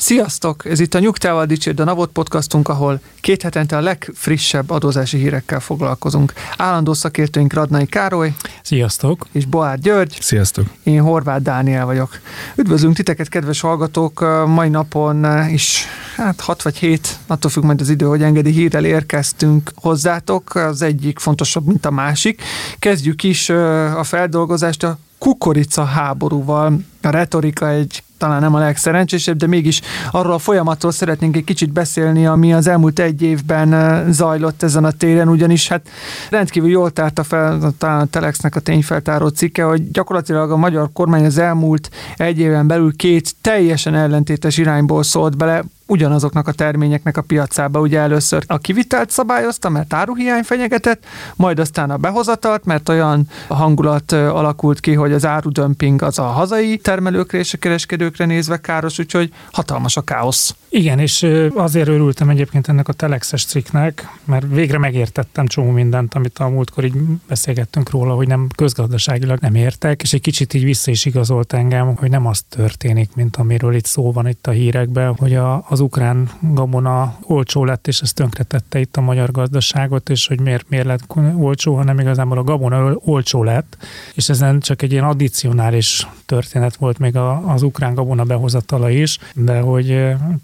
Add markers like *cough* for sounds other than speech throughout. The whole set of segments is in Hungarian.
Sziasztok! Ez itt a Nyugtával Dicsérd a Navot podcastunk, ahol két hetente a legfrissebb adózási hírekkel foglalkozunk. Állandó szakértőink Radnai Károly Sziasztok! és Boár György, Sziasztok! én Horváth Dániel vagyok. Üdvözlünk titeket, kedves hallgatók! Mai napon is, hát 6 vagy 7, attól függ majd az idő, hogy engedi hírrel érkeztünk hozzátok, az egyik fontosabb, mint a másik. Kezdjük is a feldolgozást a kukorica háborúval. A retorika egy talán nem a legszerencsésebb, de mégis arról a folyamatról szeretnénk egy kicsit beszélni, ami az elmúlt egy évben zajlott ezen a téren, ugyanis hát rendkívül jól tárta fel talán a Telexnek a tényfeltáró cikke, hogy gyakorlatilag a magyar kormány az elmúlt egy éven belül két teljesen ellentétes irányból szólt bele, ugyanazoknak a terményeknek a piacába. Ugye először a kivitelt szabályozta, mert áruhiány fenyegetett, majd aztán a behozatalt, mert olyan hangulat alakult ki, hogy az árudömping az a hazai termelőkre és a kereskedőkre nézve káros, úgyhogy hatalmas a káosz. Igen, és azért örültem egyébként ennek a telexes cikknek, mert végre megértettem csomó mindent, amit a múltkor így beszélgettünk róla, hogy nem közgazdaságilag nem értek, és egy kicsit így vissza is igazolt engem, hogy nem az történik, mint amiről itt szó van itt a hírekben, hogy a, az ukrán gabona olcsó lett, és ez tönkretette itt a magyar gazdaságot, és hogy miért, miért lett olcsó, hanem igazából a gabona olcsó lett, és ezen csak egy ilyen addicionális történet volt még a, az ukrán gabona behozatala is, de hogy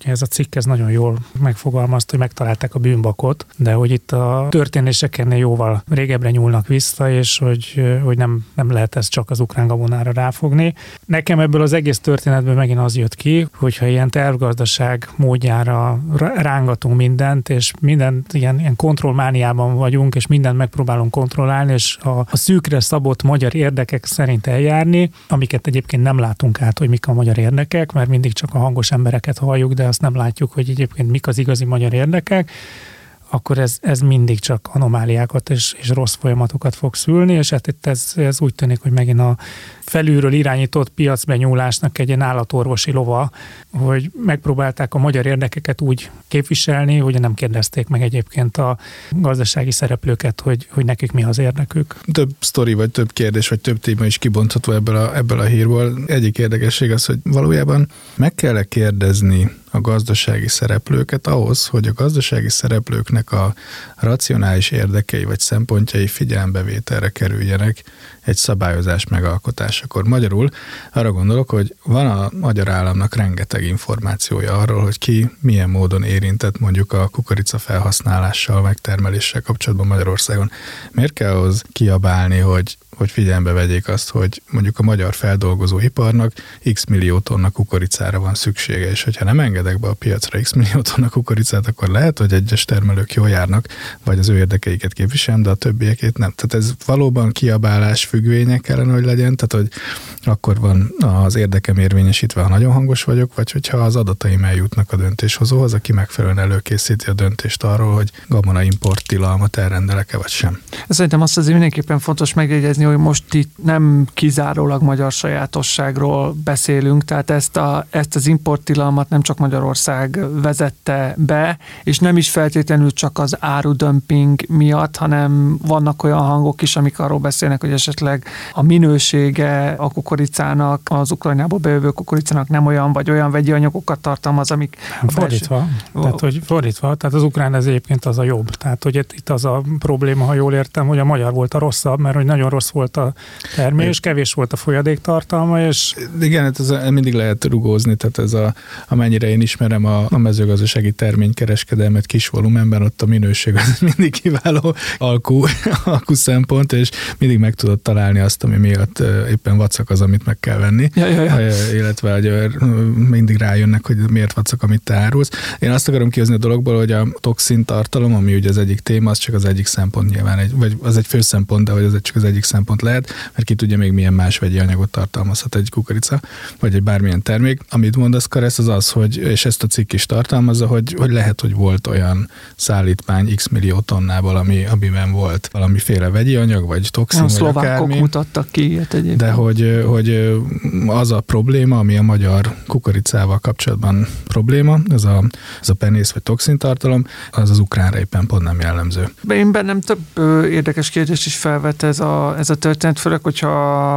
ez a cikk ez nagyon jól megfogalmazta, hogy megtalálták a bűnbakot, de hogy itt a történések ennél jóval régebbre nyúlnak vissza, és hogy, hogy nem, nem lehet ezt csak az ukrán gabonára ráfogni. Nekem ebből az egész történetből megint az jött ki, hogyha ilyen tervgazdaság módjára rángatunk mindent, és mindent ilyen, ilyen kontrollmániában vagyunk, és mindent megpróbálunk kontrollálni, és a, a szűkre szabott magyar érdekek szerint eljárni, amiket egyébként nem látunk át, hogy mik a magyar érdekek, mert mindig csak a hangos embereket halljuk, de azt nem látjuk, hogy egyébként mik az igazi magyar érdekek, akkor ez, ez mindig csak anomáliákat és, és rossz folyamatokat fog szülni, és hát itt ez, ez úgy tűnik, hogy megint a felülről irányított piacbenyúlásnak egy ilyen állatorvosi lova, hogy megpróbálták a magyar érdekeket úgy képviselni, hogy nem kérdezték meg egyébként a gazdasági szereplőket, hogy, hogy nekik mi az érdekük. Több sztori, vagy több kérdés, vagy több téma is kibontható ebből a, ebből a hírból. Egyik érdekesség az, hogy valójában meg kell kérdezni a gazdasági szereplőket ahhoz, hogy a gazdasági szereplőknek a racionális érdekei vagy szempontjai figyelembevételre kerüljenek egy szabályozás megalkotásakor. Magyarul arra gondolok, hogy van a magyar államnak rengeteg információja arról, hogy ki milyen módon érintett mondjuk a kukorica felhasználással, megtermeléssel kapcsolatban Magyarországon. Miért kell ahhoz kiabálni, hogy hogy figyelembe vegyék azt, hogy mondjuk a magyar feldolgozóiparnak x millió tonna kukoricára van szüksége, és hogyha nem engedek be a piacra x millió tonna kukoricát, akkor lehet, hogy egyes termelők jól járnak, vagy az ő érdekeiket képviselem, de a többiekét nem. Tehát ez valóban kiabálás függvénye kellene, hogy legyen, tehát hogy akkor van az érdekem érvényesítve, ha nagyon hangos vagyok, vagy hogyha az adataim eljutnak a döntéshozóhoz, aki megfelelően előkészíti a döntést arról, hogy gabona import tilalmat elrendelek-e vagy sem. Szerintem azt azért mindenképpen fontos megjegyezni, hogy most itt nem kizárólag magyar sajátosságról beszélünk, tehát ezt, a, ezt az importtilalmat nem csak Magyarország vezette be, és nem is feltétlenül csak az árudömping miatt, hanem vannak olyan hangok is, amik arról beszélnek, hogy esetleg a minősége a kukoricának, az Ukrajnából bejövő kukoricának nem olyan, vagy olyan vegyi anyagokat tartalmaz, amik... Fordítva, belső... tehát, hogy fordítva, tehát az ukrán ez egyébként az a jobb. Tehát, hogy itt az a probléma, ha jól értem, hogy a magyar volt a rosszabb, mert hogy nagyon rossz volt a termés, kevés volt a folyadéktartalma, és... Igen, hát ez mindig lehet rugózni, tehát ez a, amennyire én ismerem a, a mezőgazdasági terménykereskedelmet kis volumenben, ott a minőség az *laughs* mindig kiváló alkú, *laughs* alkú szempont, és mindig meg tudod találni azt, ami miatt éppen vacak az, amit meg kell venni, ja, ja, ja. illetve hogy mindig rájönnek, hogy miért vacak, amit te árulsz. Én azt akarom kihozni a dologból, hogy a toxin tartalom, ami ugye az egyik téma, az csak az egyik szempont nyilván, egy, vagy az egy fő szempont, de hogy az csak az egyik szempont szempont lehet, mert ki tudja még milyen más vegyi anyagot tartalmazhat egy kukorica, vagy egy bármilyen termék. Amit mondasz, Karesz, az az, hogy, és ezt a cikk is tartalmazza, hogy, hogy lehet, hogy volt olyan szállítmány x millió tonnával, ami, amiben volt valamiféle vegyi anyag, vagy toxin, Nem, vagy szlovákok akármi. mutattak ki ilyet egyébként. De hogy, hogy az a probléma, ami a magyar kukoricával kapcsolatban probléma, ez a, ez a penész vagy toxintartalom, az az ukránra éppen pont nem jellemző. Én bennem több ö, érdekes kérdést is felvet ez a, ez a történet, főleg, hogyha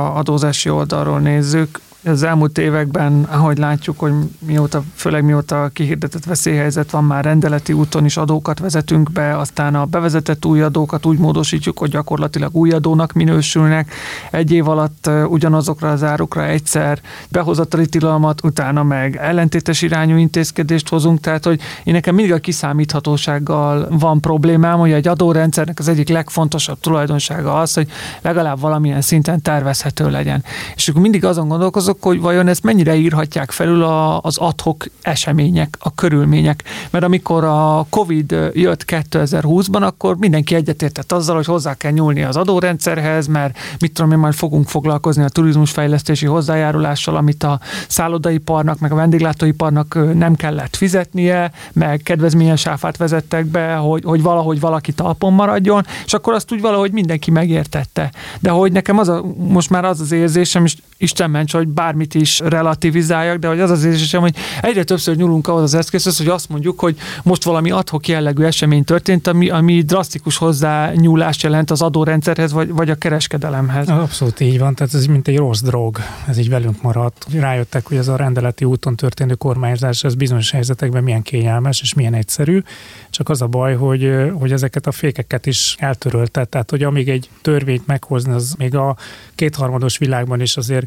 adózási oldalról nézzük. Az elmúlt években, ahogy látjuk, hogy mióta, főleg mióta kihirdetett veszélyhelyzet van, már rendeleti úton is adókat vezetünk be, aztán a bevezetett új adókat úgy módosítjuk, hogy gyakorlatilag új adónak minősülnek. Egy év alatt ugyanazokra az árukra egyszer behozatali tilalmat, utána meg ellentétes irányú intézkedést hozunk, tehát hogy én nekem mindig a kiszámíthatósággal van problémám, hogy egy adórendszernek az egyik legfontosabb tulajdonsága az, hogy legalább valamilyen szinten tervezhető legyen. És akkor mindig azon gondolkozok, hogy vajon ezt mennyire írhatják felül a, az adhok események, a körülmények. Mert amikor a Covid jött 2020-ban, akkor mindenki egyetértett azzal, hogy hozzá kell nyúlni az adórendszerhez, mert mit tudom én, majd fogunk foglalkozni a turizmusfejlesztési hozzájárulással, amit a szállodaiparnak, meg a vendéglátóiparnak nem kellett fizetnie, meg kedvezményes áfát vezettek be, hogy, hogy valahogy valaki talpon maradjon, és akkor azt úgy valahogy mindenki megértette. De hogy nekem az a, most már az az érzésem, és Isten ments, hogy bármit is relativizáljak, de hogy az az érzésem, hogy egyre többször nyúlunk ahhoz az eszközhöz, hogy azt mondjuk, hogy most valami adhok jellegű esemény történt, ami, ami drasztikus hozzányúlást jelent az adórendszerhez, vagy, vagy a kereskedelemhez. Abszolút így van, tehát ez mint egy rossz drog, ez így velünk maradt. Rájöttek, hogy ez a rendeleti úton történő kormányzás, ez bizonyos helyzetekben milyen kényelmes és milyen egyszerű, csak az a baj, hogy, hogy ezeket a fékeket is eltörölte, tehát hogy amíg egy törvényt meghozni, az még a kétharmados világban is azért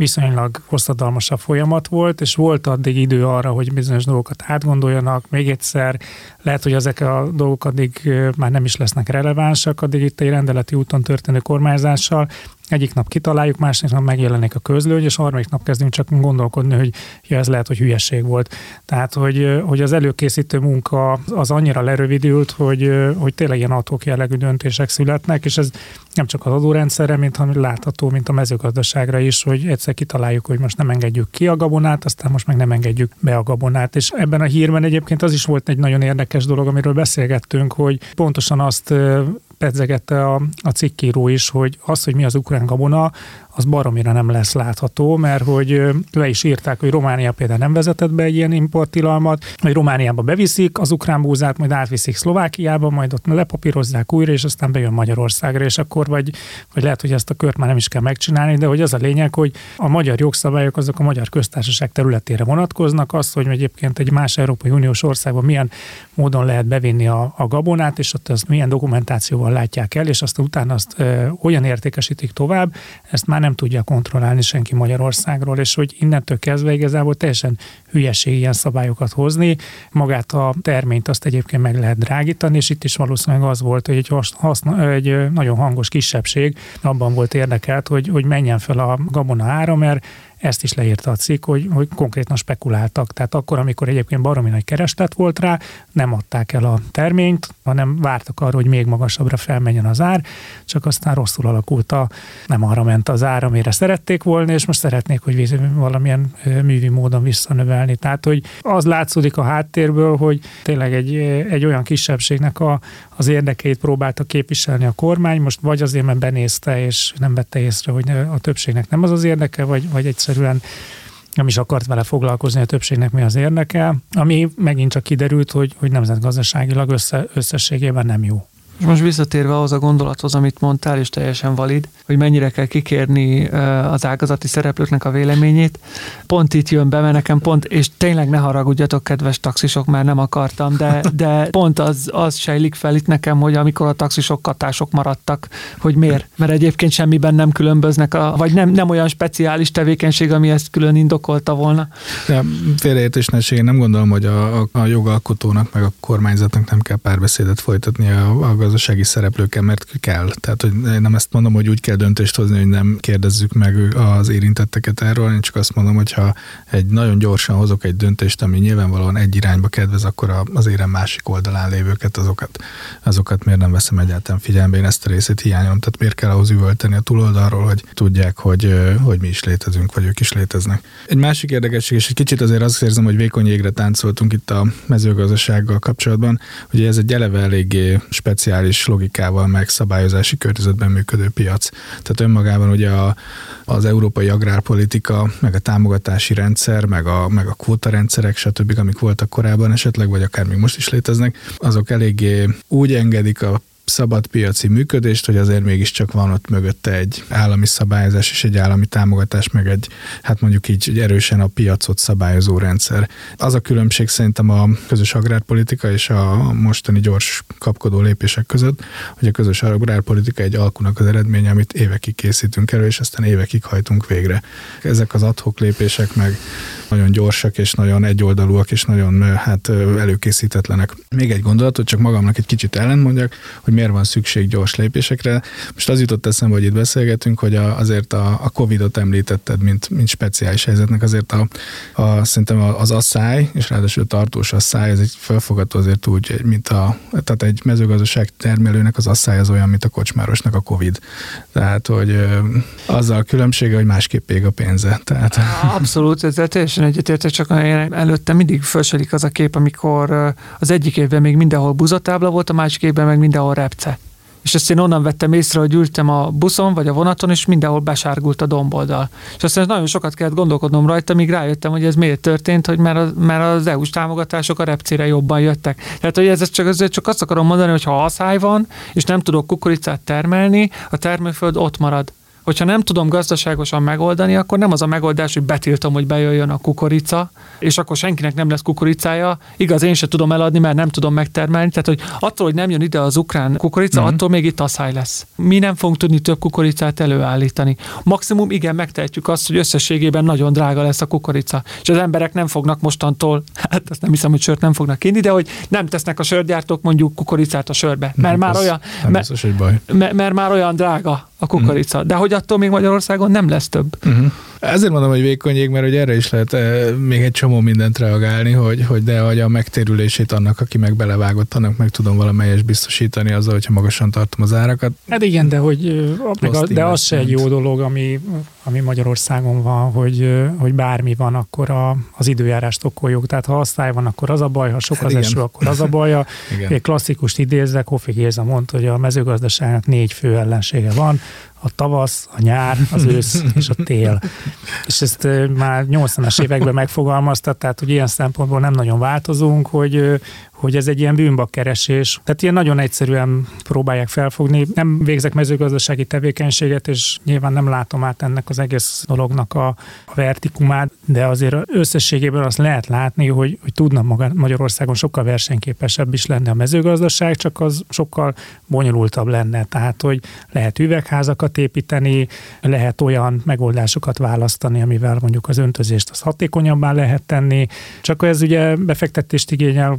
viszonylag hosszadalmasabb folyamat volt, és volt addig idő arra, hogy bizonyos dolgokat átgondoljanak, még egyszer, lehet, hogy ezek a dolgok addig már nem is lesznek relevánsak, addig itt egy rendeleti úton történő kormányzással egyik nap kitaláljuk, másik nap megjelenik a közlő, és harmadik nap kezdünk csak gondolkodni, hogy ja, ez lehet, hogy hülyeség volt. Tehát, hogy, hogy az előkészítő munka az annyira lerövidült, hogy, hogy tényleg ilyen adhok jellegű döntések születnek, és ez nem csak az adórendszerre, mint hanem látható, mint a mezőgazdaságra is, hogy egyszer kitaláljuk, hogy most nem engedjük ki a gabonát, aztán most meg nem engedjük be a gabonát. És ebben a hírben egyébként az is volt egy nagyon érdekes dolog, amiről beszélgettünk, hogy pontosan azt pedzegette a, a cikkíró is, hogy az, hogy mi az ukrán gabona, az baromira nem lesz látható, mert hogy le is írták, hogy Románia például nem vezetett be egy ilyen importtilalmat, hogy Romániába beviszik az ukrán búzát, majd átviszik Szlovákiába, majd ott lepapírozzák újra, és aztán bejön Magyarországra, és akkor vagy, vagy lehet, hogy ezt a kört már nem is kell megcsinálni, de hogy az a lényeg, hogy a magyar jogszabályok azok a magyar köztársaság területére vonatkoznak, az, hogy egyébként egy más Európai Uniós országban milyen módon lehet bevinni a, a gabonát, és ott az milyen dokumentációval látják el, és azt utána azt ö, olyan értékesítik tovább, ezt már nem tudja kontrollálni senki Magyarországról, és hogy innentől kezdve igazából teljesen hülyeség ilyen szabályokat hozni. Magát a terményt azt egyébként meg lehet drágítani, és itt is valószínűleg az volt, hogy egy, haszna, egy nagyon hangos kisebbség abban volt érdekelt, hogy, hogy menjen fel a gabona ára, mert ezt is leírta a cikk, hogy, hogy konkrétan spekuláltak. Tehát akkor, amikor egyébként baromi nagy kereslet volt rá, nem adták el a terményt, hanem vártak arra, hogy még magasabbra felmenjen az ár, csak aztán rosszul alakult a, nem arra ment az ár, amire szerették volna, és most szeretnék, hogy valamilyen művi módon visszanövelni. Tehát, hogy az látszódik a háttérből, hogy tényleg egy, egy olyan kisebbségnek a, az érdekeit próbálta képviselni a kormány, most vagy azért, mert benézte, és nem vette észre, hogy a többségnek nem az az érdeke, vagy, vagy egyszerűen nem is akart vele foglalkozni, a többségnek mi az érdeke, ami megint csak kiderült, hogy, hogy nemzetgazdaságilag össze, összességében nem jó. És most visszatérve ahhoz a gondolathoz, amit mondtál, és teljesen valid, hogy mennyire kell kikérni az ágazati szereplőknek a véleményét. Pont itt jön be, mert nekem pont, és tényleg ne haragudjatok, kedves taxisok, mert nem akartam, de, de pont az, az sejlik fel itt nekem, hogy amikor a taxisok katások maradtak, hogy miért? Mert egyébként semmiben nem különböznek, a, vagy nem, nem olyan speciális tevékenység, ami ezt külön indokolta volna. Ja, félreértés nem gondolom, hogy a, a, a jogalkotónak meg a kormányzatnak nem kell párbeszédet folytatni a, a mezőgazdasági szereplőkkel, mert kell. Tehát, hogy nem ezt mondom, hogy úgy kell döntést hozni, hogy nem kérdezzük meg az érintetteket erről, én csak azt mondom, hogy ha egy nagyon gyorsan hozok egy döntést, ami nyilvánvalóan egy irányba kedvez, akkor az érem másik oldalán lévőket, azokat, azokat miért nem veszem egyáltalán figyelembe. Én ezt a részét hiányom, tehát miért kell ahhoz üvölteni a túloldalról, hogy tudják, hogy, hogy mi is létezünk, vagy ők is léteznek. Egy másik érdekesség, és egy kicsit azért azt érzem, hogy vékony jégre táncoltunk itt a mezőgazdasággal kapcsolatban, hogy ez egy eleve eléggé speciális logikával meg szabályozási környezetben működő piac. Tehát önmagában ugye a, az európai agrárpolitika, meg a támogatási rendszer, meg a, meg a kvótarendszerek, stb., amik voltak korábban esetleg, vagy akár még most is léteznek, azok eléggé úgy engedik a szabad piaci működést, hogy azért mégiscsak van ott mögötte egy állami szabályozás és egy állami támogatás, meg egy, hát mondjuk így erősen a piacot szabályozó rendszer. Az a különbség szerintem a közös agrárpolitika és a mostani gyors kapkodó lépések között, hogy a közös agrárpolitika egy alkunak az eredménye, amit évekig készítünk elő, és aztán évekig hajtunk végre. Ezek az adhok lépések meg nagyon gyorsak és nagyon egyoldalúak és nagyon hát előkészítetlenek. Még egy gondolatot, csak magamnak egy kicsit ellentmondjak, hogy miért van szükség gyors lépésekre. Most az jutott eszembe, hogy itt beszélgetünk, hogy a, azért a, a Covid-ot említetted, mint, mint speciális helyzetnek, azért a, a, szerintem az asszály, és ráadásul tartós asszály, ez egy felfogató azért úgy, mint a, tehát egy mezőgazdaság termelőnek az asszály az olyan, mint a kocsmárosnak a Covid. Tehát, hogy azzal a különbsége, hogy másképp ég a pénze. Tehát... Abszolút, ezzel teljesen egyetértek, csak előtte mindig fölselik az a kép, amikor az egyik évben még mindenhol buzatábla volt, a másik évben meg mindenhol repce. És ezt én onnan vettem észre, hogy ültem a buszon vagy a vonaton, és mindenhol besárgult a domboldal. És aztán nagyon sokat kellett gondolkodnom rajta, míg rájöttem, hogy ez miért történt, hogy mert, a, mert az EU-s támogatások a repcére jobban jöttek. Tehát, hogy ez csak, ez csak azt akarom mondani, hogy ha asszály van, és nem tudok kukoricát termelni, a termőföld ott marad hogyha nem tudom gazdaságosan megoldani, akkor nem az a megoldás, hogy betiltom, hogy bejöjjön a kukorica, és akkor senkinek nem lesz kukoricája. Igaz, én se tudom eladni, mert nem tudom megtermelni. Tehát, hogy attól, hogy nem jön ide az ukrán kukorica, uh-huh. attól még itt asszály lesz. Mi nem fogunk tudni több kukoricát előállítani. Maximum igen, megtehetjük azt, hogy összességében nagyon drága lesz a kukorica. És az emberek nem fognak mostantól, hát azt nem hiszem, hogy sört nem fognak inni, de hogy nem tesznek a sörgyártók mondjuk kukoricát a sörbe. Mert nem, már olyan, mert, biztos, hogy baj. Mert, mert már olyan drága a kukorica. Uh-huh. De hogy attól még Magyarországon nem lesz több. Uh-huh. Ezért mondom, hogy vékony jég, mert hogy erre is lehet e, még egy csomó mindent reagálni, hogy, hogy de hogy a megtérülését annak, aki meg belevágott, annak meg tudom valamelyes biztosítani azzal, hogyha magasan tartom az árakat. Hát igen, de hogy meg a, de az se egy jó dolog, ami, ami Magyarországon van, hogy, hogy bármi van, akkor a, az időjárást okoljuk. Tehát ha asszály van, akkor az a baj, ha sok hát az igen. eső, akkor az a baj. Egy klasszikust idézve, Kofi Géza mondta, hogy a mezőgazdaságnak négy fő ellensége van, a tavasz, a nyár, az ősz és a tél. És ezt már 80-as években megfogalmazta, tehát hogy ilyen szempontból nem nagyon változunk, hogy hogy ez egy ilyen bűnbakkeresés. Tehát ilyen nagyon egyszerűen próbálják felfogni. Nem végzek mezőgazdasági tevékenységet, és nyilván nem látom át ennek az egész dolognak a, a vertikumát, de azért összességében azt lehet látni, hogy, hogy tudna maga Magyarországon sokkal versenyképesebb is lenne a mezőgazdaság, csak az sokkal bonyolultabb lenne. Tehát, hogy lehet üvegházakat építeni, lehet olyan megoldásokat választani, amivel mondjuk az öntözést az hatékonyabbá lehet tenni, csak ez ugye befektetést igényel,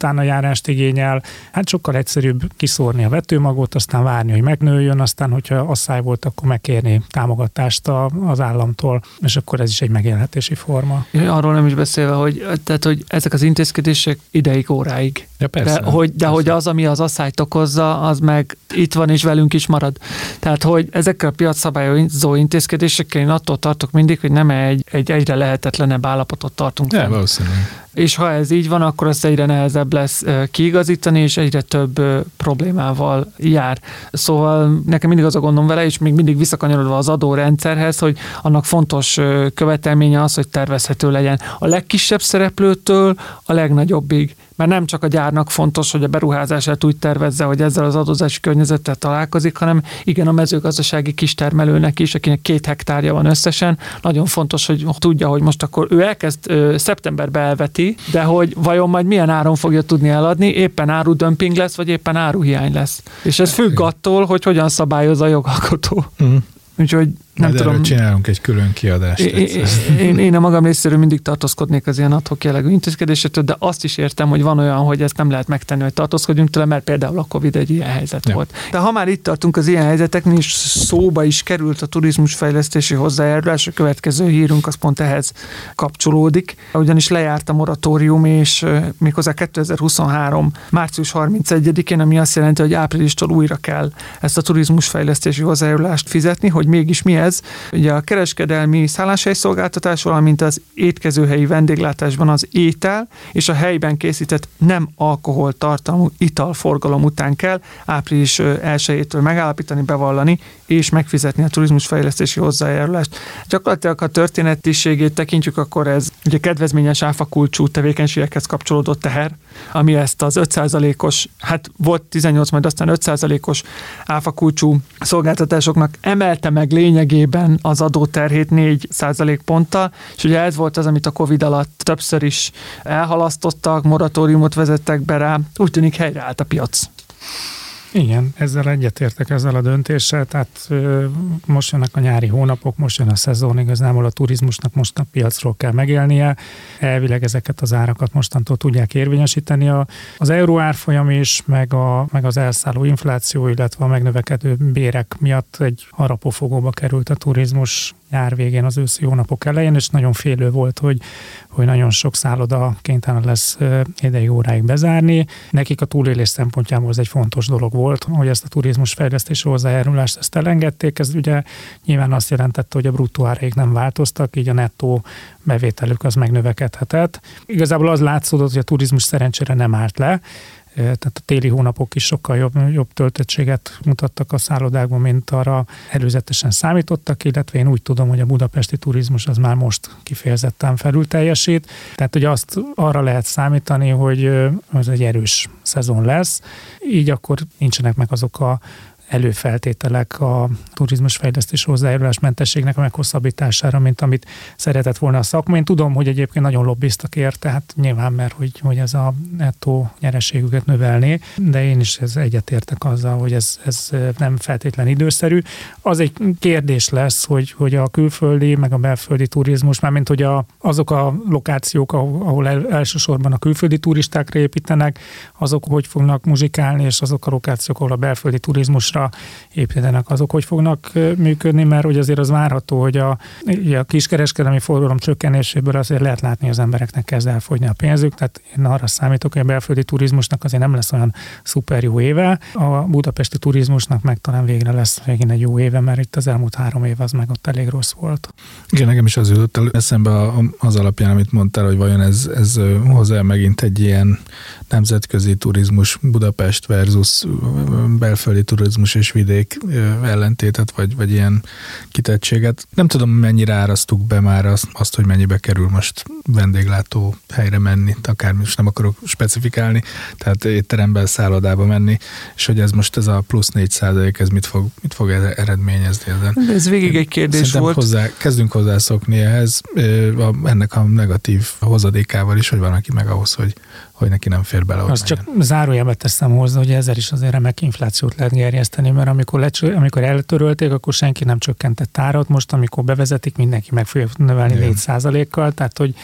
utána járást igényel. Hát sokkal egyszerűbb kiszórni a vetőmagot, aztán várni, hogy megnőjön, aztán, hogyha asszály volt, akkor megkérni támogatást a, az államtól, és akkor ez is egy megélhetési forma. Arról nem is beszélve, hogy, tehát, hogy ezek az intézkedések ideig, óráig. Ja, persze, de, hogy, de persze. hogy az, ami az asszályt okozza, az meg itt van és velünk is marad. Tehát, hogy ezekkel a piacszabályozó intézkedésekkel én attól tartok mindig, hogy nem egy, egy egyre lehetetlenebb állapotot tartunk. Ja, valószínűleg és ha ez így van, akkor azt egyre nehezebb lesz kiigazítani, és egyre több problémával jár. Szóval nekem mindig az a gondom vele, és még mindig visszakanyarodva az adórendszerhez, hogy annak fontos követelménye az, hogy tervezhető legyen. A legkisebb szereplőtől a legnagyobbig mert nem csak a gyárnak fontos, hogy a beruházását úgy tervezze, hogy ezzel az adózási környezettel találkozik, hanem igen a mezőgazdasági kistermelőnek is, akinek két hektárja van összesen, nagyon fontos, hogy tudja, hogy most akkor ő elkezd ö, szeptemberbe elveti, de hogy vajon majd milyen áron fogja tudni eladni, éppen árudömping lesz, vagy éppen áruhiány lesz. És ez függ attól, hogy hogyan szabályozza a jogalkotó. Mm. Úgyhogy nem Majd tudom. csinálunk egy külön kiadást. Én, én, én a magam részéről mindig tartózkodnék az ilyen adhok jellegű intézkedésektől, de azt is értem, hogy van olyan, hogy ezt nem lehet megtenni, hogy tartózkodjunk tőle, mert például a Covid egy ilyen helyzet ja. volt. De ha már itt tartunk az ilyen helyzeteknél, is szóba is került a turizmusfejlesztési hozzájárulás, a következő hírunk az pont ehhez kapcsolódik, ugyanis lejárt a moratórium, és méghozzá 2023. március 31-én, ami azt jelenti, hogy áprilistól újra kell ezt a turizmusfejlesztési hozzájárulást fizetni, hogy mégis mi ez. Ugye a kereskedelmi szolgáltatás, valamint az étkezőhelyi vendéglátásban az étel és a helyben készített nem alkohol tartalmú italforgalom után kell április 1-től megállapítani, bevallani és megfizetni a turizmusfejlesztési hozzájárulást. Gyakorlatilag, ha történetiségét tekintjük, akkor ez ugye kedvezményes áfakulcsú tevékenységekhez kapcsolódott teher, ami ezt az 5%-os, hát volt 18, majd aztán 5%-os áfakulcsú szolgáltatásoknak emelte meg lényegében az adóterhét 4% ponttal, és ugye ez volt az, amit a Covid alatt többször is elhalasztottak, moratóriumot vezettek be rá, úgy tűnik helyreállt a piac. Igen, ezzel egyetértek ezzel a döntéssel, tehát ö, most jönnek a nyári hónapok, most jön a szezon, igazából a turizmusnak most a piacról kell megélnie, elvileg ezeket az árakat mostantól tudják érvényesíteni. A, az euró árfolyam is, meg, a, meg az elszálló infláció, illetve a megnövekedő bérek miatt egy harapófogóba került a turizmus nyár végén, az őszi hónapok elején, és nagyon félő volt, hogy, hogy nagyon sok szálloda kénytelen lesz ideig óráig bezárni. Nekik a túlélés szempontjából ez egy fontos dolog volt, hogy ezt a turizmus fejlesztési hozzájárulást ezt elengedték. Ez ugye nyilván azt jelentette, hogy a bruttó áraik nem változtak, így a nettó bevételük az megnövekedhetett. Igazából az látszódott, hogy a turizmus szerencsére nem állt le, tehát a téli hónapok is sokkal jobb, jobb töltöttséget mutattak a szállodákban, mint arra előzetesen számítottak, illetve én úgy tudom, hogy a budapesti turizmus az már most kifejezetten felül teljesít. Tehát ugye azt arra lehet számítani, hogy ez egy erős szezon lesz, így akkor nincsenek meg azok a előfeltételek a turizmusfejlesztés hozzájárulásmentességnek a meghosszabbítására, mint amit szeretett volna a szakma. Én tudom, hogy egyébként nagyon lobbiztak ért, tehát nyilván, mert hogy, hogy ez a nettó nyereségüket növelné, de én is ez egyetértek azzal, hogy ez, ez nem feltétlen időszerű. Az egy kérdés lesz, hogy, hogy a külföldi, meg a belföldi turizmus, mármint hogy a, azok a lokációk, ahol el, elsősorban a külföldi turistákra építenek, azok hogy fognak muzsikálni, és azok a lokációk, ahol a belföldi turizmusra piacra építenek, azok hogy fognak működni, mert ugye azért az várható, hogy a, a kiskereskedelmi forgalom csökkenéséből azért lehet látni, hogy az embereknek kezd elfogyni a pénzük, tehát én arra számítok, hogy a belföldi turizmusnak azért nem lesz olyan szuper jó éve, a budapesti turizmusnak meg talán végre lesz végén egy jó éve, mert itt az elmúlt három év az meg ott elég rossz volt. Igen, nekem is az jutott eszembe az alapján, amit mondtál, hogy vajon ez, ez hozzá megint egy ilyen nemzetközi turizmus Budapest versus belföldi turizmus és vidék ellentétet, vagy, vagy ilyen kitettséget. Nem tudom, mennyire árasztuk be már azt, azt, hogy mennyibe kerül most vendéglátó helyre menni, akár most nem akarok specifikálni, tehát étteremben, szállodába menni, és hogy ez most ez a plusz 4 százalék, ez mit fog, mit fog eredményezni ezen. De ez végig egy kérdés Szerintem volt. Hozzá, kezdünk hozzászokni ehhez, ennek a negatív hozadékával is, hogy van, aki meg ahhoz, hogy hogy neki nem fér bele. Azt csak zárójelmet teszem hozzá, hogy ezzel is azért remek inflációt lehet gerjeszteni, mert amikor, lecső, amikor eltörölték, akkor senki nem csökkentett árat, most amikor bevezetik, mindenki meg fogja növelni Igen. 4%-kal, tehát hogy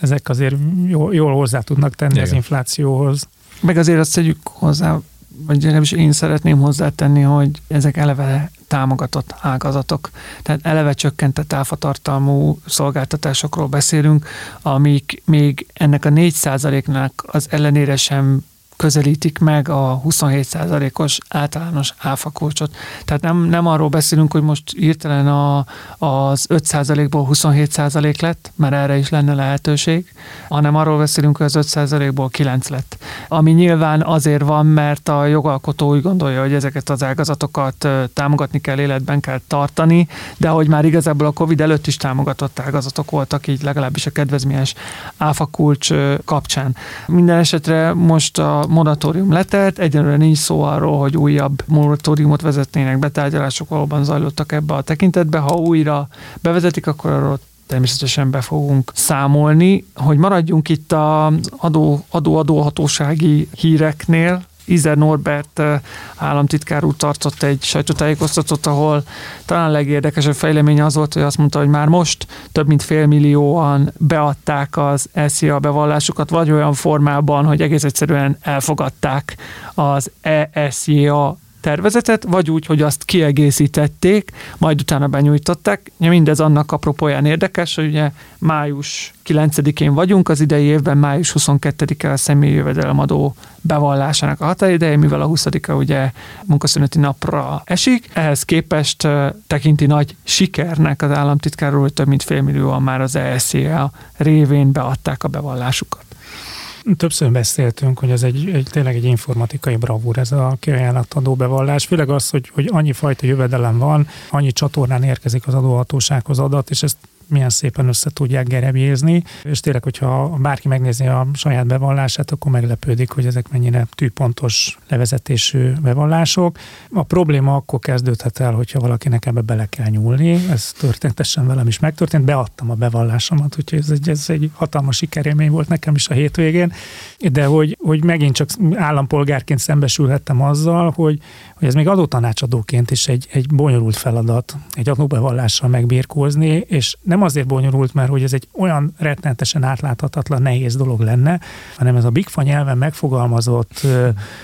ezek azért jól, jól hozzá tudnak tenni Igen. az inflációhoz. Meg azért azt tegyük hozzá, vagy legalábbis én szeretném hozzátenni, hogy ezek eleve támogatott ágazatok. Tehát eleve csökkentett áfatartalmú szolgáltatásokról beszélünk, amik még ennek a 4%-nak az ellenére sem közelítik meg a 27%-os általános áfakulcsot. Tehát nem, nem arról beszélünk, hogy most írtelen a, az 5%-ból 27% lett, mert erre is lenne lehetőség, hanem arról beszélünk, hogy az 5%-ból 9 lett. Ami nyilván azért van, mert a jogalkotó úgy gondolja, hogy ezeket az ágazatokat támogatni kell, életben kell tartani, de hogy már igazából a COVID előtt is támogatott ágazatok voltak, így legalábbis a kedvezményes áfakulcs kapcsán. Minden esetre most a moratórium letelt, egyenlőre nincs szó arról, hogy újabb moratóriumot vezetnének be, tárgyalások valóban zajlottak ebbe a tekintetbe. Ha újra bevezetik, akkor arról természetesen be fogunk számolni. Hogy maradjunk itt az adó, adó-adóhatósági híreknél, Izer Norbert államtitkár úr tartott egy sajtótájékoztatót, ahol talán legérdekesebb fejlemény az volt, hogy azt mondta, hogy már most több mint félmillióan beadták az SZIA bevallásukat, vagy olyan formában, hogy egész egyszerűen elfogadták az ESZIA tervezetet, vagy úgy, hogy azt kiegészítették, majd utána benyújtották. Mindez annak apropóján érdekes, hogy ugye május 9-én vagyunk, az idei évben május 22-e a személyi jövedelemadó bevallásának a határideje, mivel a 20-a ugye munkaszüneti napra esik. Ehhez képest tekinti nagy sikernek az államtitkárról, hogy több mint félmillióan már az ESZA révén beadták a bevallásukat. Többször beszéltünk, hogy ez egy, egy tényleg egy informatikai bravúr, ez a kiajánlatadó bevallás, főleg az, hogy, hogy annyi fajta jövedelem van, annyi csatornán érkezik az adóhatósághoz adat, és ezt milyen szépen össze tudják gerebjézni, és tényleg, hogyha bárki megnézi a saját bevallását, akkor meglepődik, hogy ezek mennyire tűpontos levezetésű bevallások. A probléma akkor kezdődhet el, hogyha valakinek ebbe bele kell nyúlni, ez történetesen velem is megtörtént, beadtam a bevallásomat, úgyhogy ez egy, ez egy hatalmas sikerélmény volt nekem is a hétvégén, de hogy, hogy megint csak állampolgárként szembesülhettem azzal, hogy, hogy ez még adótanácsadóként is egy, egy bonyolult feladat, egy adóbevallással megbírkózni, és nem azért bonyolult, mert hogy ez egy olyan rettenetesen átláthatatlan, nehéz dolog lenne, hanem ez a Big nyelven megfogalmazott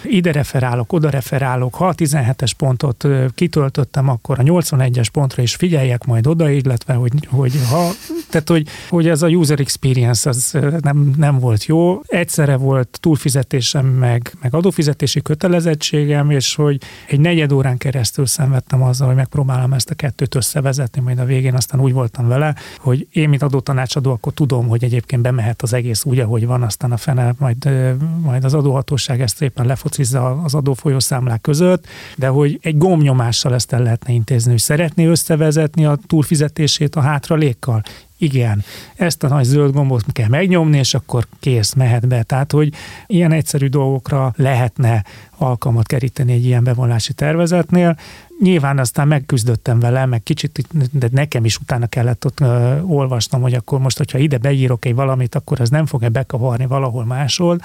ide referálok, oda referálok, ha a 17-es pontot kitöltöttem, akkor a 81-es pontra is figyeljek majd oda, illetve hogy, hogy ha, tehát hogy, hogy ez a user experience az nem, nem volt jó. Egyszerre volt túlfizetésem, meg, meg adófizetési kötelezettségem, és hogy egy negyed órán keresztül szenvedtem azzal, hogy megpróbálom ezt a kettőt összevezetni, majd a végén aztán úgy voltam vele, hogy én, mint adótanácsadó, akkor tudom, hogy egyébként bemehet az egész úgy, ahogy van, aztán a fene, majd, majd az adóhatóság ezt szépen lefocizza az adófolyószámlák között, de hogy egy gomnyomással ezt el lehetne intézni, hogy szeretné összevezetni a túlfizetését a hátralékkal igen, ezt a nagy zöld gombot kell megnyomni, és akkor kész, mehet be. Tehát, hogy ilyen egyszerű dolgokra lehetne alkalmat keríteni egy ilyen bevonási tervezetnél. Nyilván aztán megküzdöttem vele, meg kicsit, de nekem is utána kellett ott ö, olvasnom, hogy akkor most, hogyha ide beírok egy valamit, akkor ez nem fog-e bekavarni valahol máshol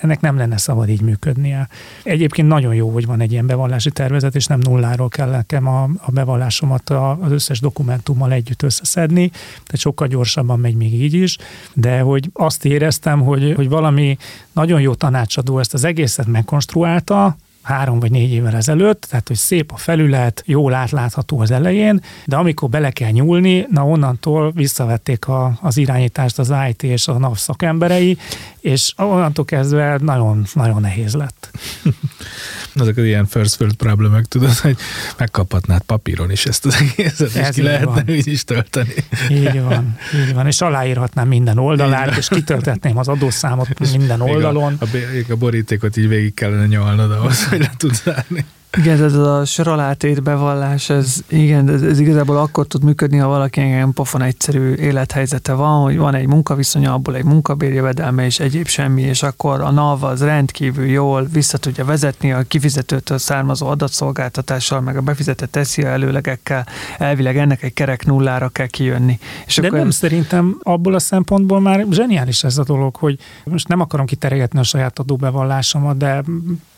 ennek nem lenne szabad így működnie. Egyébként nagyon jó, hogy van egy ilyen bevallási tervezet, és nem nulláról kell nekem a, a bevallásomat az összes dokumentummal együtt összeszedni, tehát sokkal gyorsabban megy még így is, de hogy azt éreztem, hogy, hogy valami nagyon jó tanácsadó ezt az egészet megkonstruálta, három vagy négy évvel ezelőtt, tehát hogy szép a felület, jól átlátható az elején, de amikor bele kell nyúlni, na onnantól visszavették a, az irányítást az IT és a NAV szakemberei, és onnantól kezdve nagyon, nagyon nehéz lett. *laughs* Azok az ilyen first world problémák, tudod, hogy megkaphatnád papíron is ezt az egészet, Ez és ki lehetne úgy is tölteni. Így van, így van, és aláírhatnám minden oldalát, és kitöltetném az adószámot minden oldalon. A, a, a borítékot így végig kellene nyalnod ahhoz, le tudsz zárni. Igen, ez a soralátét bevallás, ez, igen, ez, ez igazából akkor tud működni, ha valaki ilyen pofon egyszerű élethelyzete van, hogy van egy munkaviszonya, abból egy munkabérjövedelme és egyéb semmi, és akkor a NAV az rendkívül jól vissza tudja vezetni a kifizetőtől származó adatszolgáltatással, meg a befizetett eszi előlegekkel, elvileg ennek egy kerek nullára kell kijönni. És De akkor nem szerintem abból a szempontból már zseniális ez a dolog, hogy most nem akarom kiteregetni a saját adóbevallásomat, de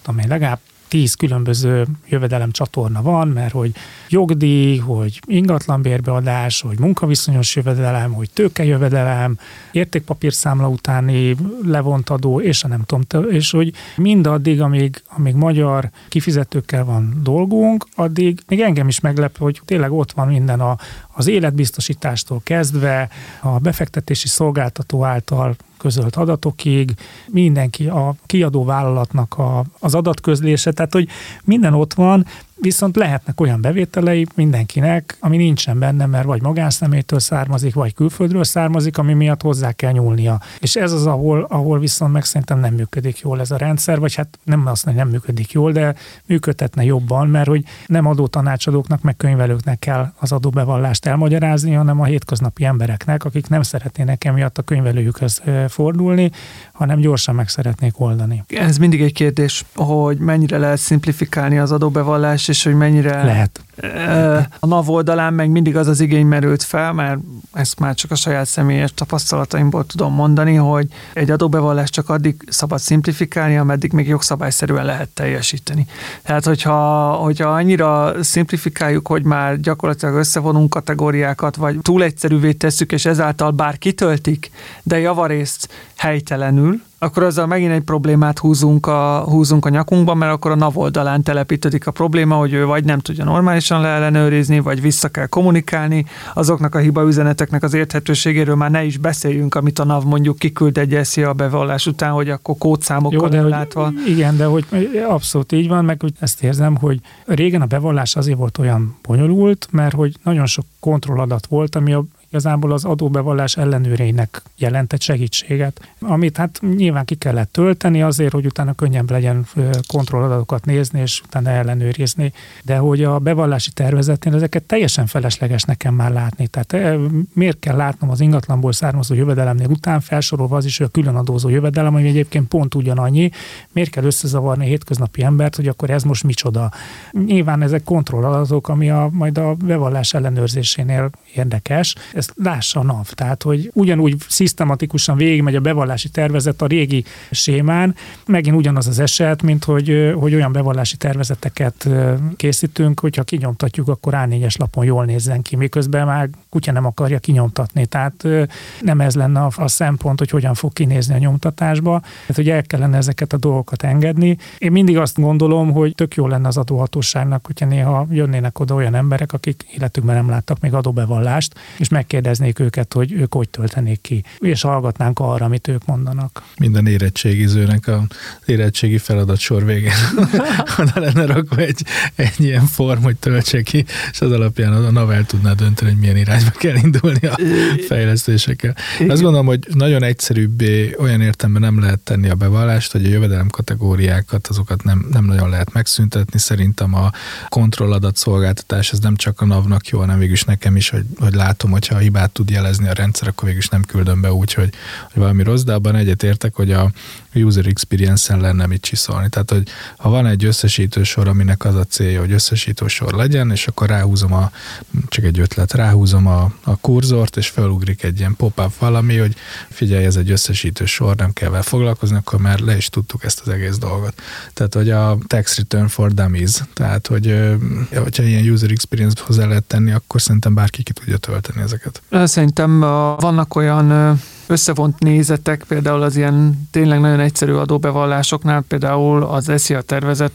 tudom én, legalább tíz különböző jövedelem csatorna van, mert hogy jogdíj, hogy ingatlanbérbeadás, hogy munkaviszonyos jövedelem, hogy tőkejövedelem, értékpapírszámla utáni levont adó, és a nem tudom, és hogy mindaddig, amíg, amíg magyar kifizetőkkel van dolgunk, addig még engem is meglep, hogy tényleg ott van minden a, az életbiztosítástól kezdve, a befektetési szolgáltató által közölt adatokig, mindenki, a kiadó vállalatnak a, az adatközlése, tehát hogy minden ott van, viszont lehetnek olyan bevételei mindenkinek, ami nincsen benne, mert vagy magánszemétől származik, vagy külföldről származik, ami miatt hozzá kell nyúlnia. És ez az, ahol, ahol viszont meg szerintem nem működik jól ez a rendszer, vagy hát nem azt mondja, nem működik jól, de működtetne jobban, mert hogy nem adótanácsadóknak, meg könyvelőknek kell az adóbevallást elmagyarázni, hanem a hétköznapi embereknek, akik nem szeretnének emiatt a könyvelőjükhöz fordulni, hanem gyorsan meg szeretnék oldani. Ez mindig egy kérdés, hogy mennyire lehet szimplifikálni az adóbevallás, és hogy mennyire lehet. A NAV oldalán meg mindig az az igény merült fel, mert ezt már csak a saját személyes tapasztalataimból tudom mondani, hogy egy adóbevallást csak addig szabad szimplifikálni, ameddig még jogszabályszerűen lehet teljesíteni. Tehát, hogyha, hogyha annyira szimplifikáljuk, hogy már gyakorlatilag összevonunk kategóriákat, vagy túl egyszerűvé tesszük, és ezáltal bár kitöltik, de javarészt helytelenül, akkor azzal megint egy problémát húzunk a, húzunk a nyakunkba, mert akkor a NAV oldalán telepítődik a probléma, hogy ő vagy nem tudja normálisan leellenőrizni, vagy vissza kell kommunikálni. Azoknak a hiba üzeneteknek az érthetőségéről már ne is beszéljünk, amit a NAV mondjuk kiküld egy SZIA bevallás után, hogy akkor kódszámokkal Jó, de látva. Hogy, igen, de hogy abszolút így van, meg hogy ezt érzem, hogy régen a bevallás azért volt olyan bonyolult, mert hogy nagyon sok kontrolladat volt, ami a igazából az adóbevallás ellenőreinek jelentett segítséget, amit hát nyilván ki kellett tölteni azért, hogy utána könnyebb legyen kontrolladatokat nézni, és utána ellenőrizni. De hogy a bevallási tervezetén ezeket teljesen felesleges nekem már látni. Tehát miért kell látnom az ingatlanból származó jövedelemnél után felsorolva az is, hogy a külön adózó jövedelem, ami egyébként pont ugyanannyi, miért kell összezavarni a hétköznapi embert, hogy akkor ez most micsoda. Nyilván ezek kontrolladatok, ami a, majd a bevallás ellenőrzésénél érdekes ezt lássa a NAV. Tehát, hogy ugyanúgy szisztematikusan végigmegy a bevallási tervezet a régi sémán, megint ugyanaz az eset, mint hogy, hogy olyan bevallási tervezeteket készítünk, hogyha kinyomtatjuk, akkor A4-es lapon jól nézzen ki, miközben már kutya nem akarja kinyomtatni. Tehát nem ez lenne a, szempont, hogy hogyan fog kinézni a nyomtatásba. Tehát, hogy el kellene ezeket a dolgokat engedni. Én mindig azt gondolom, hogy tök jó lenne az adóhatóságnak, hogyha néha jönnének oda olyan emberek, akik életükben nem láttak még adóbevallást, és meg megkérdeznék őket, hogy ők hogy töltenék ki, és hallgatnánk arra, amit ők mondanak. Minden érettségizőnek a érettségi feladat sor végén *laughs* oda lenne rakva egy, egy ilyen form, hogy töltse ki, és az alapján a NAV el tudná dönteni, hogy milyen irányba kell indulni a fejlesztésekkel. Azt gondolom, hogy nagyon egyszerűbbé olyan értelemben nem lehet tenni a bevallást, hogy a jövedelem kategóriákat, azokat nem, nem nagyon lehet megszüntetni. Szerintem a kontrolladat szolgáltatás, ez nem csak a NAV-nak jó, hanem végülis nekem is, hogy, hogy látom, hogyha hibát tud jelezni a rendszer, akkor végül is nem küldöm be úgy, hogy, hogy valami rossz, de abban egyetértek, hogy a user experience-en lenne mit csiszolni. Tehát, hogy ha van egy összesítő sor, aminek az a célja, hogy összesítő sor legyen, és akkor ráhúzom a, csak egy ötlet, ráhúzom a, a kurzort, és felugrik egy ilyen pop-up valami, hogy figyelj, ez egy összesítő sor, nem kell vele foglalkozni, akkor már le is tudtuk ezt az egész dolgot. Tehát, hogy a tax return for dummies, tehát, hogy hogyha ilyen user experience hozzá lehet tenni, akkor szerintem bárki ki tudja tölteni ezeket. Szerintem vannak olyan összevont nézetek, például az ilyen tényleg nagyon egyszerű adóbevallásoknál, például az SZIA tervezet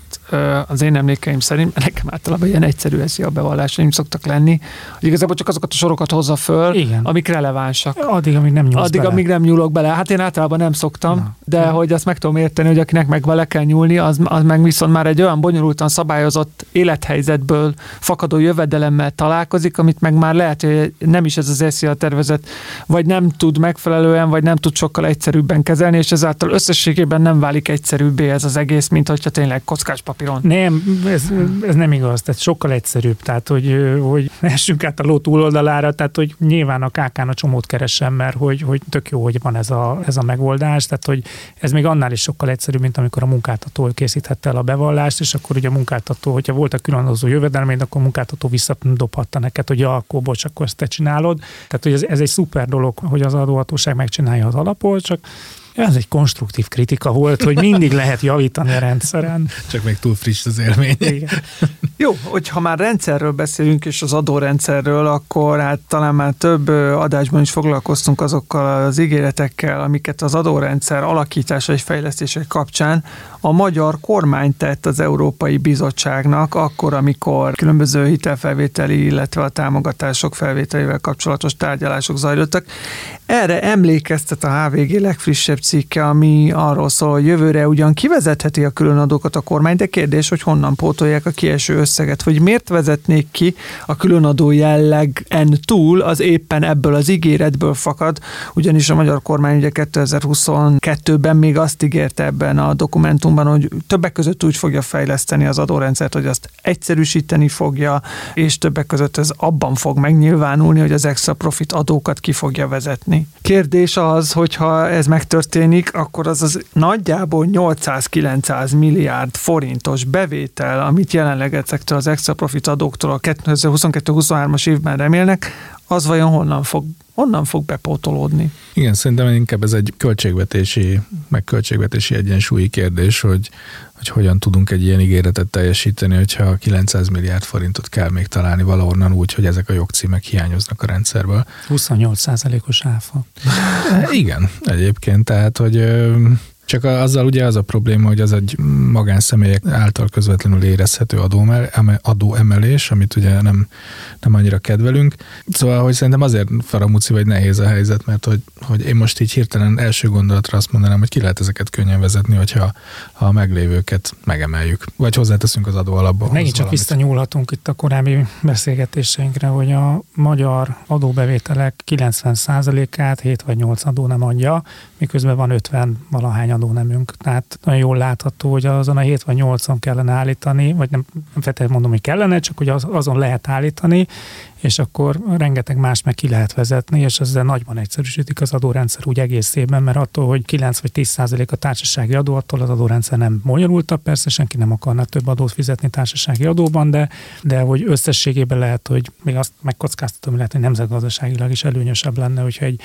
az én emlékeim szerint, nekem általában ilyen egyszerű SZIA bevallásaim szoktak lenni, hogy igazából csak azokat a sorokat hozza föl, Igen. amik relevánsak. Addig, amíg nem nyúlsz Addig, bele. amíg nem nyúlok bele. Hát én általában nem szoktam, Na. de Na. hogy azt meg tudom érteni, hogy akinek meg bele kell nyúlni, az, az meg viszont már egy olyan bonyolultan szabályozott élethelyzetből fakadó jövedelemmel találkozik, amit meg már lehet, hogy nem is ez az SZIA tervezet, vagy nem tud megfelelően, vagy nem tud sokkal egyszerűbben kezelni, és ezáltal összességében nem válik egyszerűbbé ez az egész, mint hogyha tényleg kockás papíron. Nem, ez, ez nem igaz, tehát sokkal egyszerűbb, tehát hogy, hogy *laughs* essünk át a ló túloldalára, tehát hogy nyilván a KK-n a csomót keresem, mert hogy, hogy tök jó, hogy van ez a, ez a megoldás, tehát hogy ez még annál is sokkal egyszerűbb, mint amikor a munkáltató készíthette el a bevallást, és akkor ugye a munkáltató, hogyha volt a különböző jövedelmény, akkor a munkáltató visszadobhatta neked, hogy ja, akkor bocs, akkor ezt te csinálod. Tehát, hogy ez, ez egy szuper dolog, hogy az adóhatóság megcsinálja az alapot, csak ez egy konstruktív kritika volt, hogy mindig lehet javítani a rendszeren. Csak még túl friss az élmény. Igen. Jó, hogyha már rendszerről beszélünk, és az adórendszerről, akkor hát talán már több adásban is foglalkoztunk azokkal az ígéretekkel, amiket az adórendszer alakítása és fejlesztése kapcsán a magyar kormány tett az Európai Bizottságnak, akkor, amikor különböző hitelfelvételi, illetve a támogatások felvételével kapcsolatos tárgyalások zajlottak. Erre emlékeztet a HVG legfrissebb cikke, ami arról szól, hogy jövőre ugyan kivezetheti a különadókat a kormány, de kérdés, hogy honnan pótolják a kieső összeget, hogy miért vezetnék ki a különadó jellegen túl, az éppen ebből az ígéretből fakad, ugyanis a magyar kormány ugye 2022-ben még azt ígérte ebben a dokumentumban, hogy többek között úgy fogja fejleszteni az adórendszert, hogy azt egyszerűsíteni fogja, és többek között ez abban fog megnyilvánulni, hogy az extra profit adókat ki fogja vezetni. Kérdés az, hogyha ez megtörténik, megtörténik, akkor az az nagyjából 800-900 milliárd forintos bevétel, amit jelenleg ezektől az extra profit adóktól a 2022-23-as évben remélnek, az vajon honnan fog, honnan fog bepótolódni? Igen, szerintem inkább ez egy költségvetési, meg költségvetési egyensúlyi kérdés, hogy, hogy hogyan tudunk egy ilyen ígéretet teljesíteni, hogyha 900 milliárd forintot kell még találni valahonnan úgy, hogy ezek a jogcímek hiányoznak a rendszerből. 28 os áfa. *laughs* Igen, egyébként, tehát, hogy csak azzal ugye az a probléma, hogy az egy magánszemélyek által közvetlenül érezhető adóemelés, amit ugye nem, nem annyira kedvelünk. Szóval, hogy szerintem azért faramúci vagy nehéz a helyzet, mert hogy, hogy én most így hirtelen első gondolatra azt mondanám, hogy ki lehet ezeket könnyen vezetni, hogyha ha a meglévőket megemeljük, vagy hozzáteszünk az adóalapba. Megint csak visszanyúlhatunk itt a korábbi beszélgetéseinkre, hogy a magyar adóbevételek 90%-át 7 vagy 8 adó nem adja, miközben van 50 valahány adónemünk. Tehát nagyon jól látható, hogy azon a 7 vagy 8-on kellene állítani, vagy nem, nem mondom, hogy kellene, csak hogy az, azon lehet állítani, és akkor rengeteg más meg ki lehet vezetni, és ezzel nagyban egyszerűsítik az adórendszer úgy egészében, mert attól, hogy 9 vagy 10 százalék a társasági adó, attól az adórendszer nem bonyolultabb, persze senki nem akarna több adót fizetni társasági adóban, de, de hogy összességében lehet, hogy még azt megkockáztatom, hogy lehet, hogy nemzetgazdaságilag is előnyösebb lenne, hogyha egy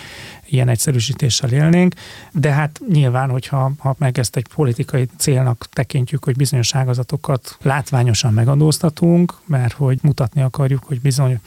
ilyen egyszerűsítéssel élnénk, de hát nyilván, hogyha ha meg ezt egy politikai célnak tekintjük, hogy bizonyos ágazatokat látványosan megadóztatunk, mert hogy mutatni akarjuk, hogy bizony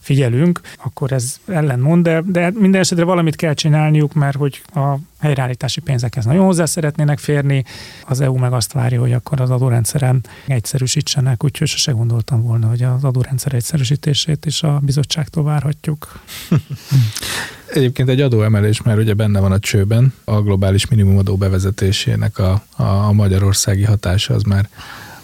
figyelünk, akkor ez ellenmond, de, de minden esetre valamit kell csinálniuk, mert hogy a helyreállítási pénzekhez nagyon hozzá szeretnének férni, az EU meg azt várja, hogy akkor az adórendszeren egyszerűsítsenek, úgyhogy sose gondoltam volna, hogy az adórendszer egyszerűsítését is a bizottságtól várhatjuk. *laughs* Egyébként egy adóemelés, mert ugye benne van a csőben, a globális minimumadó bevezetésének a, a magyarországi hatása az már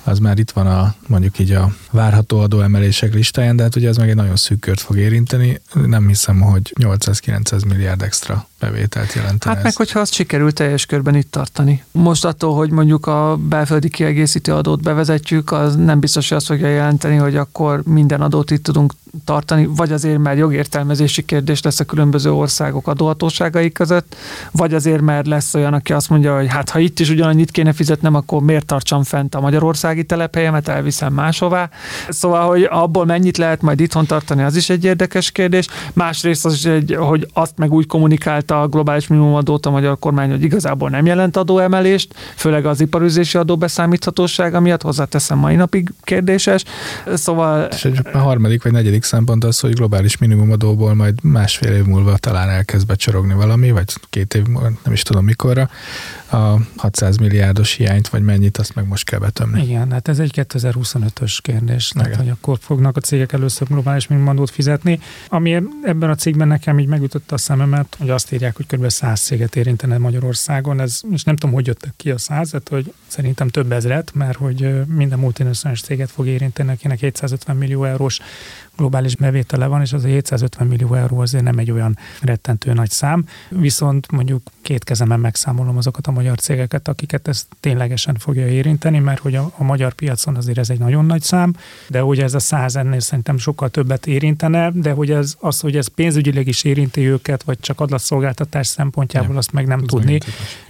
az már itt van a mondjuk így a várható adóemelések listáján, de hát ugye ez meg egy nagyon szűk kört fog érinteni. Nem hiszem, hogy 800-900 milliárd extra bevételt jelentene. Hát ez. meg, hogyha azt sikerült teljes körben itt tartani. Most attól, hogy mondjuk a belföldi kiegészítő adót bevezetjük, az nem biztos, hogy azt fogja jelenteni, hogy akkor minden adót itt tudunk tartani, vagy azért, mert jogértelmezési kérdés lesz a különböző országok adóhatóságai között, vagy azért, mert lesz olyan, aki azt mondja, hogy hát ha itt is ugyanannyit kéne fizetnem, akkor miért tartsam fent a magyarországi telephelyemet, elviszem máshová. Szóval, hogy abból mennyit lehet majd itthon tartani, az is egy érdekes kérdés. Másrészt az is egy, hogy azt meg úgy kommunikálta a globális minimumadót a magyar kormány, hogy igazából nem jelent adóemelést, főleg az iparüzési adóbeszámíthatósága miatt, hozzáteszem mai napig kérdéses. Szóval... És egy harmadik vagy negyedik szempont az, hogy globális minimumadóból majd másfél év múlva talán elkezd becsorogni valami, vagy két év múlva, nem is tudom mikorra, a 600 milliárdos hiányt, vagy mennyit, azt meg most kell betömni. Igen, hát ez egy 2025-ös kérdés, tehát, hogy akkor fognak a cégek először globális minimumadót fizetni. Ami ebben a cikkben nekem így megütötte a szememet, hogy azt írják, hogy kb. 100 céget érintene Magyarországon, ez, és nem tudom, hogy jöttek ki a 100, hogy szerintem több ezret, mert hogy minden multinacionális céget fog érinteni, akinek 750 millió eurós globális bevétele van, és az a 750 millió euró azért nem egy olyan rettentő nagy szám, viszont mondjuk két kezemen megszámolom azokat a magyar cégeket, akiket ez ténylegesen fogja érinteni, mert hogy a, a magyar piacon azért ez egy nagyon nagy szám, de hogy ez a száz ennél szerintem sokkal többet érintene, de hogy ez az, hogy ez pénzügyileg is érinti őket, vagy csak adatszolgáltatás szempontjából, nem, azt meg nem tudni,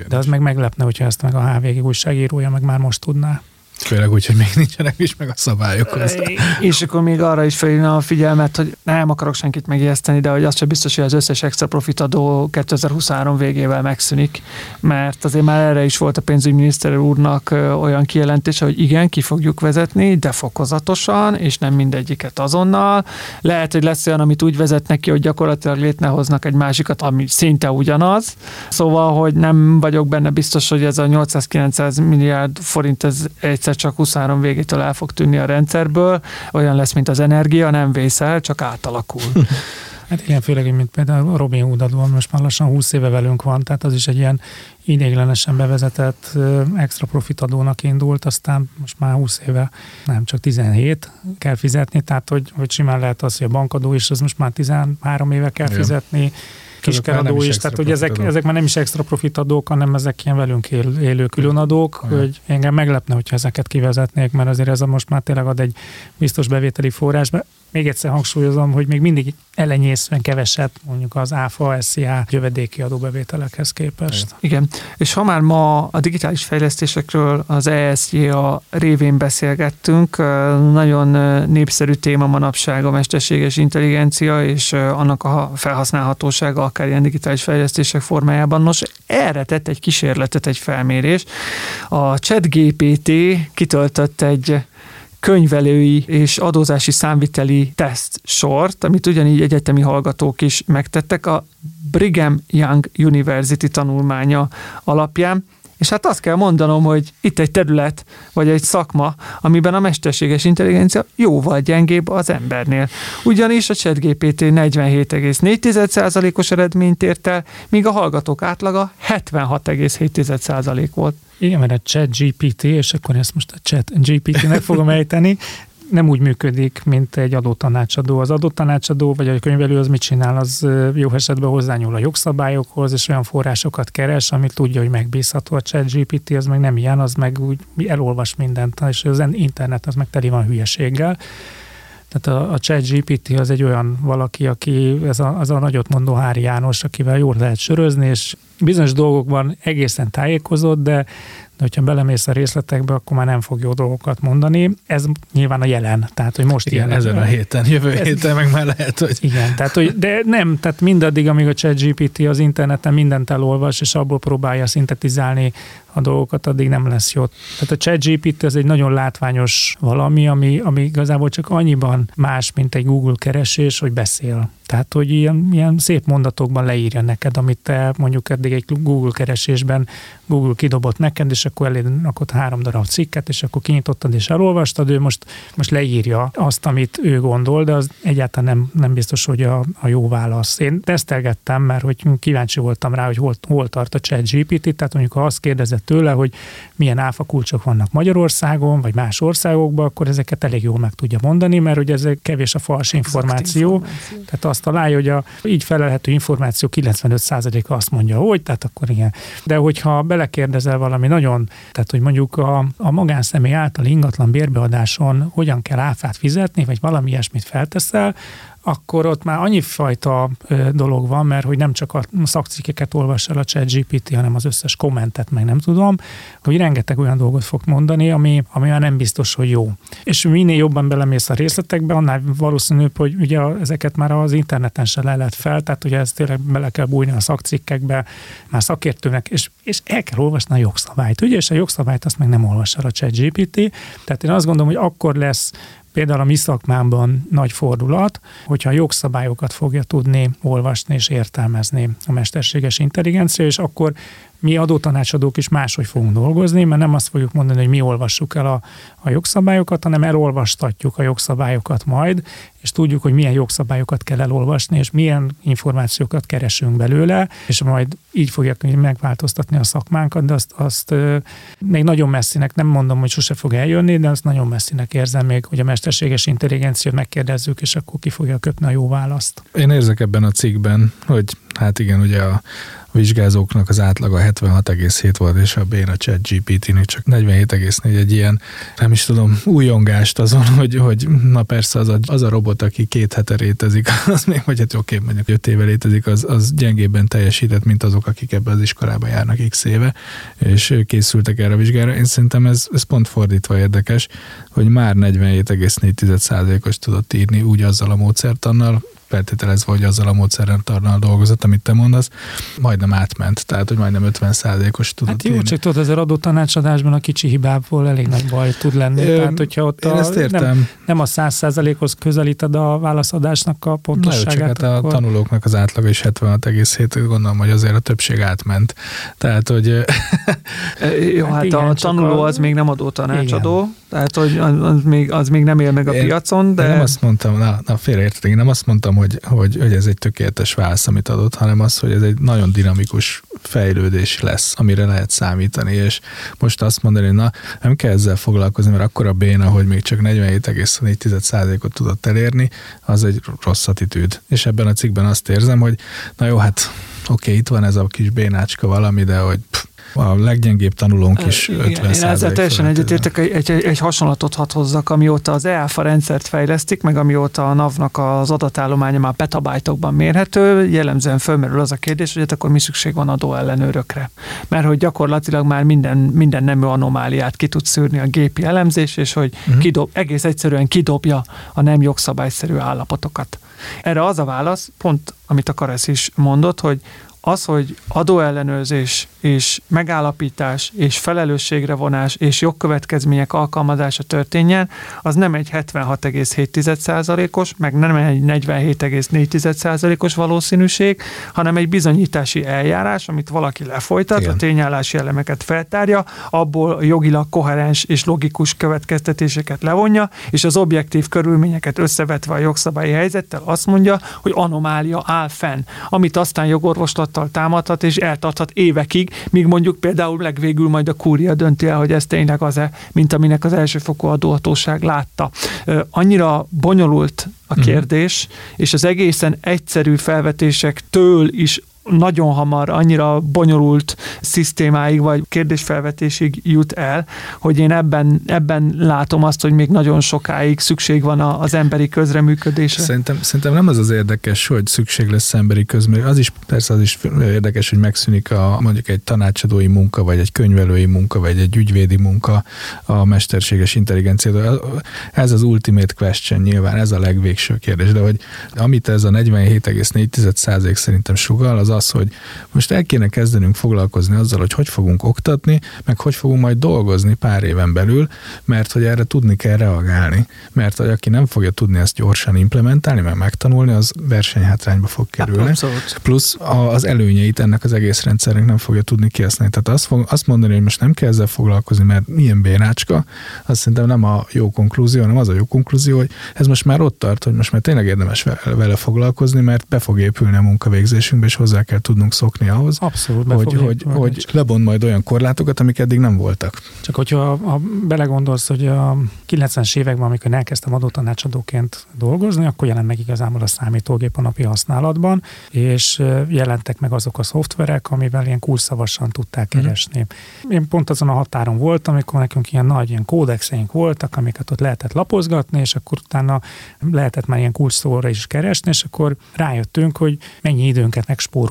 de az meg meglepne, hogyha ezt meg a HVG újságírója meg már most tudná. Főleg úgy, hogy még nincsenek is meg a szabályok hozzá. És akkor még arra is felhívna a figyelmet, hogy nem akarok senkit megijeszteni, de hogy az sem biztos, hogy az összes extra profit adó 2023 végével megszűnik, mert azért már erre is volt a pénzügyminiszter úrnak olyan kijelentése, hogy igen, ki fogjuk vezetni, de fokozatosan, és nem mindegyiket azonnal. Lehet, hogy lesz olyan, amit úgy vezetnek ki, hogy gyakorlatilag létrehoznak egy másikat, ami szinte ugyanaz. Szóval, hogy nem vagyok benne biztos, hogy ez a 800-900 milliárd forint ez egy egyszer csak 23 végétől el fog tűnni a rendszerből, olyan lesz, mint az energia, nem vészel, csak átalakul. *laughs* Hát igen, főleg, mint például a Robin Hood most már lassan 20 éve velünk van, tehát az is egy ilyen idéglenesen bevezetett extra profit adónak indult, aztán most már 20 éve, nem csak 17 kell fizetni, tehát hogy, hogy simán lehet az, hogy a bankadó is, az most már 13 éve kell Igen. fizetni, kiskeradó is, tehát hogy ezek, ezek már nem is extra profitadók, hanem ezek ilyen velünk él, élő különadók, Olyan. hogy engem meglepne, hogyha ezeket kivezetnék, mert azért ez a most már tényleg ad egy biztos bevételi forrás. Még egyszer hangsúlyozom, hogy még mindig elenyészően keveset mondjuk az ÁFA, SZIA jövedéki adóbevételekhez képest. Igen, és ha már ma a digitális fejlesztésekről az ESZIA révén beszélgettünk, nagyon népszerű téma manapság a mesterséges intelligencia és annak a felhasználhatósága akár ilyen digitális fejlesztések formájában. Nos, erre tett egy kísérletet, egy felmérés. A ChatGPT kitöltött egy könyvelői és adózási számviteli teszt sort, amit ugyanígy egyetemi hallgatók is megtettek a Brigham Young University tanulmánya alapján. És hát azt kell mondanom, hogy itt egy terület, vagy egy szakma, amiben a mesterséges intelligencia jóval gyengébb az embernél. Ugyanis a ChatGPT 47,4%-os eredményt ért el, míg a hallgatók átlaga 76,7% volt. Igen, mert a chat GPT, és akkor ezt most a chat GPT-nek fogom ejteni, nem úgy működik, mint egy adótanácsadó. Az adótanácsadó vagy a könyvelő az mit csinál? Az jó esetben hozzányúl a jogszabályokhoz, és olyan forrásokat keres, amit tudja, hogy megbízható. A chat GPT az meg nem ilyen, az meg úgy elolvas mindent, és az internet az meg teli van hülyeséggel. Tehát a, a chat GPT az egy olyan valaki, aki ez a, az a nagyot mondó Hári János, akivel jól lehet sörözni, és bizonyos dolgokban egészen tájékozott, de de hogyha belemész a részletekbe, akkor már nem fog jó dolgokat mondani. Ez nyilván a jelen, tehát hogy most igen, ilyen. ezen a héten, jövő ez, héten meg már lehet, hogy... Igen, tehát hogy, de nem, tehát mindaddig, amíg a ChatGPT az interneten mindent elolvas, és abból próbálja szintetizálni a dolgokat, addig nem lesz jó. Tehát a ChatGPT az egy nagyon látványos valami, ami, ami igazából csak annyiban más, mint egy Google keresés, hogy beszél. Tehát, hogy ilyen, ilyen szép mondatokban leírja neked, amit te mondjuk eddig egy Google keresésben Google kidobott neked, és akkor eléd rakott három darab cikket, és akkor kinyitottad és elolvastad, ő most, most leírja azt, amit ő gondol, de az egyáltalán nem, nem biztos, hogy a, a jó válasz. Én tesztelgettem, mert hogy kíváncsi voltam rá, hogy hol, hol tart a chat GPT, tehát mondjuk ha azt kérdezett tőle, hogy milyen áfa kulcsok vannak Magyarországon, vagy más országokban, akkor ezeket elég jól meg tudja mondani, mert hogy ez kevés a fals információ. információ. Tehát azt találja, hogy a így felelhető információ 95%-a azt mondja, hogy, tehát akkor igen. De hogyha belekérdezel valami nagyon, tehát hogy mondjuk a, a magánszemély által ingatlan bérbeadáson hogyan kell áfát fizetni, vagy valami ilyesmit felteszel, akkor ott már annyi fajta dolog van, mert hogy nem csak a szakcikkeket olvas el a chat GPT, hanem az összes kommentet, meg nem tudom, hogy rengeteg olyan dolgot fog mondani, ami, ami már nem biztos, hogy jó. És minél jobban belemész a részletekbe, annál valószínűbb, hogy ugye ezeket már az interneten se le lehet fel, tehát ugye ez tényleg bele kell bújni a szakcikkekbe, már szakértőnek, és, és el kell olvasni a jogszabályt, ugye, és a jogszabályt azt meg nem olvas el a chat GPT. Tehát én azt gondolom, hogy akkor lesz például a mi szakmámban nagy fordulat, hogyha jogszabályokat fogja tudni olvasni és értelmezni a mesterséges intelligencia, és akkor mi adótanácsadók is máshogy fogunk dolgozni, mert nem azt fogjuk mondani, hogy mi olvassuk el a, a jogszabályokat, hanem elolvastatjuk a jogszabályokat majd, és tudjuk, hogy milyen jogszabályokat kell elolvasni, és milyen információkat keresünk belőle, és majd így fogják megváltoztatni a szakmánkat, de azt, azt még nagyon messzinek, nem mondom, hogy sose fog eljönni, de azt nagyon messzinek érzem még, hogy a mesterséges intelligencia megkérdezzük, és akkor ki fogja köpni a jó választ. Én érzek ebben a cikkben, hogy hát igen, ugye a, vizsgázóknak az átlaga 76,7 volt, és a béna chat GPT-nek csak 47,4 egy ilyen, nem is tudom, újongást azon, hogy, hogy na persze az a, az a robot, aki két hete létezik, *laughs* az még, vagy hát oké, mondjuk öt éve létezik, az, az gyengébben teljesített, mint azok, akik ebbe az iskolába járnak x éve, és készültek erre a vizsgára. Én szerintem ez, ez pont fordítva érdekes, hogy már 47,4%-os tudott írni úgy azzal a módszertannal, feltételezve, hogy azzal a módszerrel tarnal dolgozott, amit te mondasz, majdnem átment, tehát hogy majdnem 50%-os tudott Hát jó, írni. csak tudod, azért adó tanácsadásban a kicsi hibából elég nagy baj tud lenni. Ö, tehát, hogyha ott a, ezt értem. Nem, nem a 100%-hoz közelíted a válaszadásnak a pontosságát. Na jó, csak hát akkor... a tanulóknak az átlaga is 76,7, gondolom, hogy azért a többség átment. Tehát, hogy... *laughs* jó, hát, hát igen, a tanuló a... az még nem adó tanácsadó, igen. Tehát, hogy az még, az még nem él meg a én, piacon, de... Én nem azt mondtam, na, na félreértetek, én nem azt mondtam, hogy, hogy, hogy ez egy tökéletes válasz, amit adott, hanem az, hogy ez egy nagyon dinamikus fejlődés lesz, amire lehet számítani, és most azt mondani, na, nem kell ezzel foglalkozni, mert akkor a béna, hogy még csak 47,4%-ot tudott elérni, az egy rossz attitűd. És ebben a cikkben azt érzem, hogy na jó, hát oké, okay, itt van ez a kis bénácska valami, de hogy pff, a leggyengébb tanulónk is 50 Én ezzel teljesen egyetértek, egy, egy, egy hasonlatot hadd hozzak, amióta az EAFA rendszert fejlesztik, meg amióta a NAV-nak az adatállománya már petabájtokban mérhető, jellemzően fölmerül az a kérdés, hogy hát akkor mi szükség van adóellenőrökre. Mert hogy gyakorlatilag már minden, minden nemű anomáliát ki tud szűrni a gépi elemzés, és hogy uh-huh. kidob, egész egyszerűen kidobja a nem jogszabályszerű állapotokat. Erre az a válasz, pont amit a Karesz is mondott, hogy az, hogy adóellenőrzés és megállapítás és felelősségre vonás és jogkövetkezmények alkalmazása történjen, az nem egy 76,7%-os, meg nem egy 47,4%-os valószínűség, hanem egy bizonyítási eljárás, amit valaki lefolytat, Igen. a tényállási elemeket feltárja, abból jogilag koherens és logikus következtetéseket levonja, és az objektív körülményeket összevetve a jogszabályi helyzettel azt mondja, hogy anomália áll fenn, amit aztán jogorvoslat tudattal támadhat, és eltarthat évekig, míg mondjuk például legvégül majd a kúria dönti el, hogy ez tényleg az-e, mint aminek az elsőfokú adóhatóság látta. Annyira bonyolult a mhm. kérdés, mm. és az egészen egyszerű felvetésektől is nagyon hamar annyira bonyolult szisztémáig vagy kérdésfelvetésig jut el, hogy én ebben, ebben látom azt, hogy még nagyon sokáig szükség van az emberi közreműködésre. Szerintem, szerintem nem az az érdekes, hogy szükség lesz emberi közműködésre. Az is persze az is érdekes, hogy megszűnik a, mondjuk egy tanácsadói munka, vagy egy könyvelői munka, vagy egy ügyvédi munka a mesterséges intelligenciától. Ez az ultimate question nyilván, ez a legvégső kérdés, de hogy amit ez a 47,4% szerintem sugal, az az, hogy most el kéne kezdenünk foglalkozni azzal, hogy hogy fogunk oktatni, meg hogy fogunk majd dolgozni pár éven belül, mert hogy erre tudni kell reagálni. Mert hogy aki nem fogja tudni ezt gyorsan implementálni, meg megtanulni, az versenyhátrányba fog kerülni. Abszolút. Plusz az előnyeit ennek az egész rendszernek nem fogja tudni kihasználni. Tehát azt, fog, azt mondani, hogy most nem kell ezzel foglalkozni, mert milyen bénácska, azt szerintem nem a jó konklúzió, hanem az a jó konklúzió, hogy ez most már ott tart, hogy most már tényleg érdemes vele foglalkozni, mert be fog épülni a munkavégzésünkbe, és hozzá kell tudnunk szokni ahhoz, Abszolút, hogy, hogy, hogy lebont majd olyan korlátokat, amik eddig nem voltak. Csak hogyha ha belegondolsz, hogy a 90-es években, amikor elkezdtem adótanácsadóként dolgozni, akkor jelent meg igazából a számítógép a napi használatban, és jelentek meg azok a szoftverek, amivel ilyen kulszavasan tudták mhm. keresni. Mm. Én pont azon a határon voltam, amikor nekünk ilyen nagy ilyen kódexeink voltak, amiket ott lehetett lapozgatni, és akkor utána lehetett már ilyen kulcsszóra is keresni, és akkor rájöttünk, hogy mennyi időnket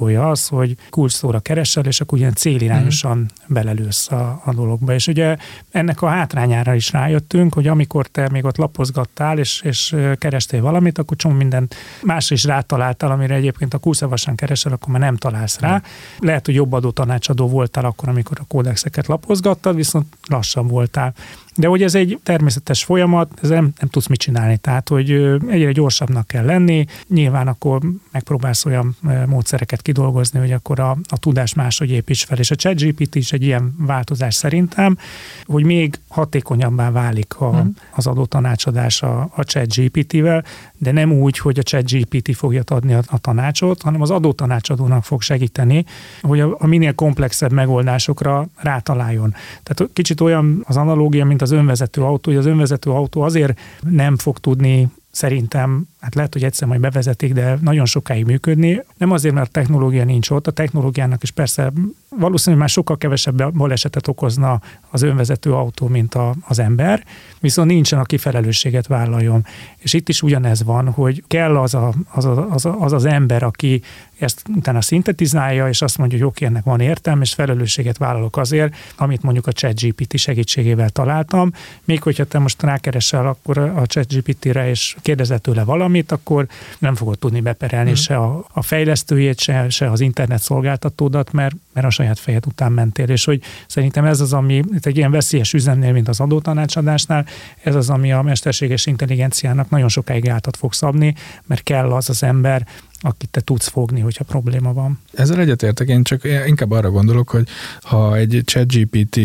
megspórolja az, hogy kulcsszóra keresel, és akkor ilyen célirányosan mm. belelősz a, a dologba. És ugye ennek a hátrányára is rájöttünk, hogy amikor te még ott lapozgattál, és, és kerestél valamit, akkor csomó minden más is rátaláltál, amire egyébként a kulszavasan keresel, akkor már nem találsz rá. Mm. Lehet, hogy jobb adó tanácsadó voltál akkor, amikor a kódexeket lapozgattad, viszont lassan voltál. De hogy ez egy természetes folyamat, ez nem, nem tudsz mit csinálni. Tehát, hogy egyre gyorsabbnak kell lenni, nyilván akkor megpróbálsz olyan módszereket kidolgozni, hogy akkor a, a tudás máshogy építs fel. És a ChatGPT is egy ilyen változás szerintem, hogy még hatékonyabbá válik a, hmm. az adó tanácsadás a, a ChatGPT-vel, de nem úgy, hogy a ChatGPT fogja adni a, a tanácsot, hanem az adó tanácsadónak fog segíteni, hogy a, a minél komplexebb megoldásokra rátaláljon. Tehát kicsit olyan az analógia, mint az önvezető autó, hogy az önvezető autó azért nem fog tudni szerintem, hát lehet, hogy egyszer majd bevezetik, de nagyon sokáig működni. Nem azért, mert a technológia nincs ott, a technológiának is persze valószínűleg már sokkal kevesebb balesetet okozna az önvezető autó, mint a, az ember, viszont nincsen, aki felelősséget vállaljon. És itt is ugyanez van, hogy kell az a, az, a, az, a, az, az ember, aki ezt utána szintetizálja, és azt mondja, hogy oké, ennek van értelme, és felelősséget vállalok azért, amit mondjuk a ChatGPT segítségével találtam. Még hogyha te most rákeresel akkor a ChatGPT-re, és kérdezett tőle valamit, akkor nem fogod tudni beperelni mm. se a, a fejlesztőjét, se, se az internet szolgáltatódat, mert, mert a saját fejed után mentél. És hogy szerintem ez az, ami itt egy ilyen veszélyes üzemnél, mint az adótanácsadásnál, ez az, ami a mesterséges intelligenciának nagyon sokáig átat fog szabni, mert kell az az ember, akit te tudsz fogni, hogyha probléma van. Ezzel egyetértek, én csak inkább arra gondolok, hogy ha egy ChatGPT,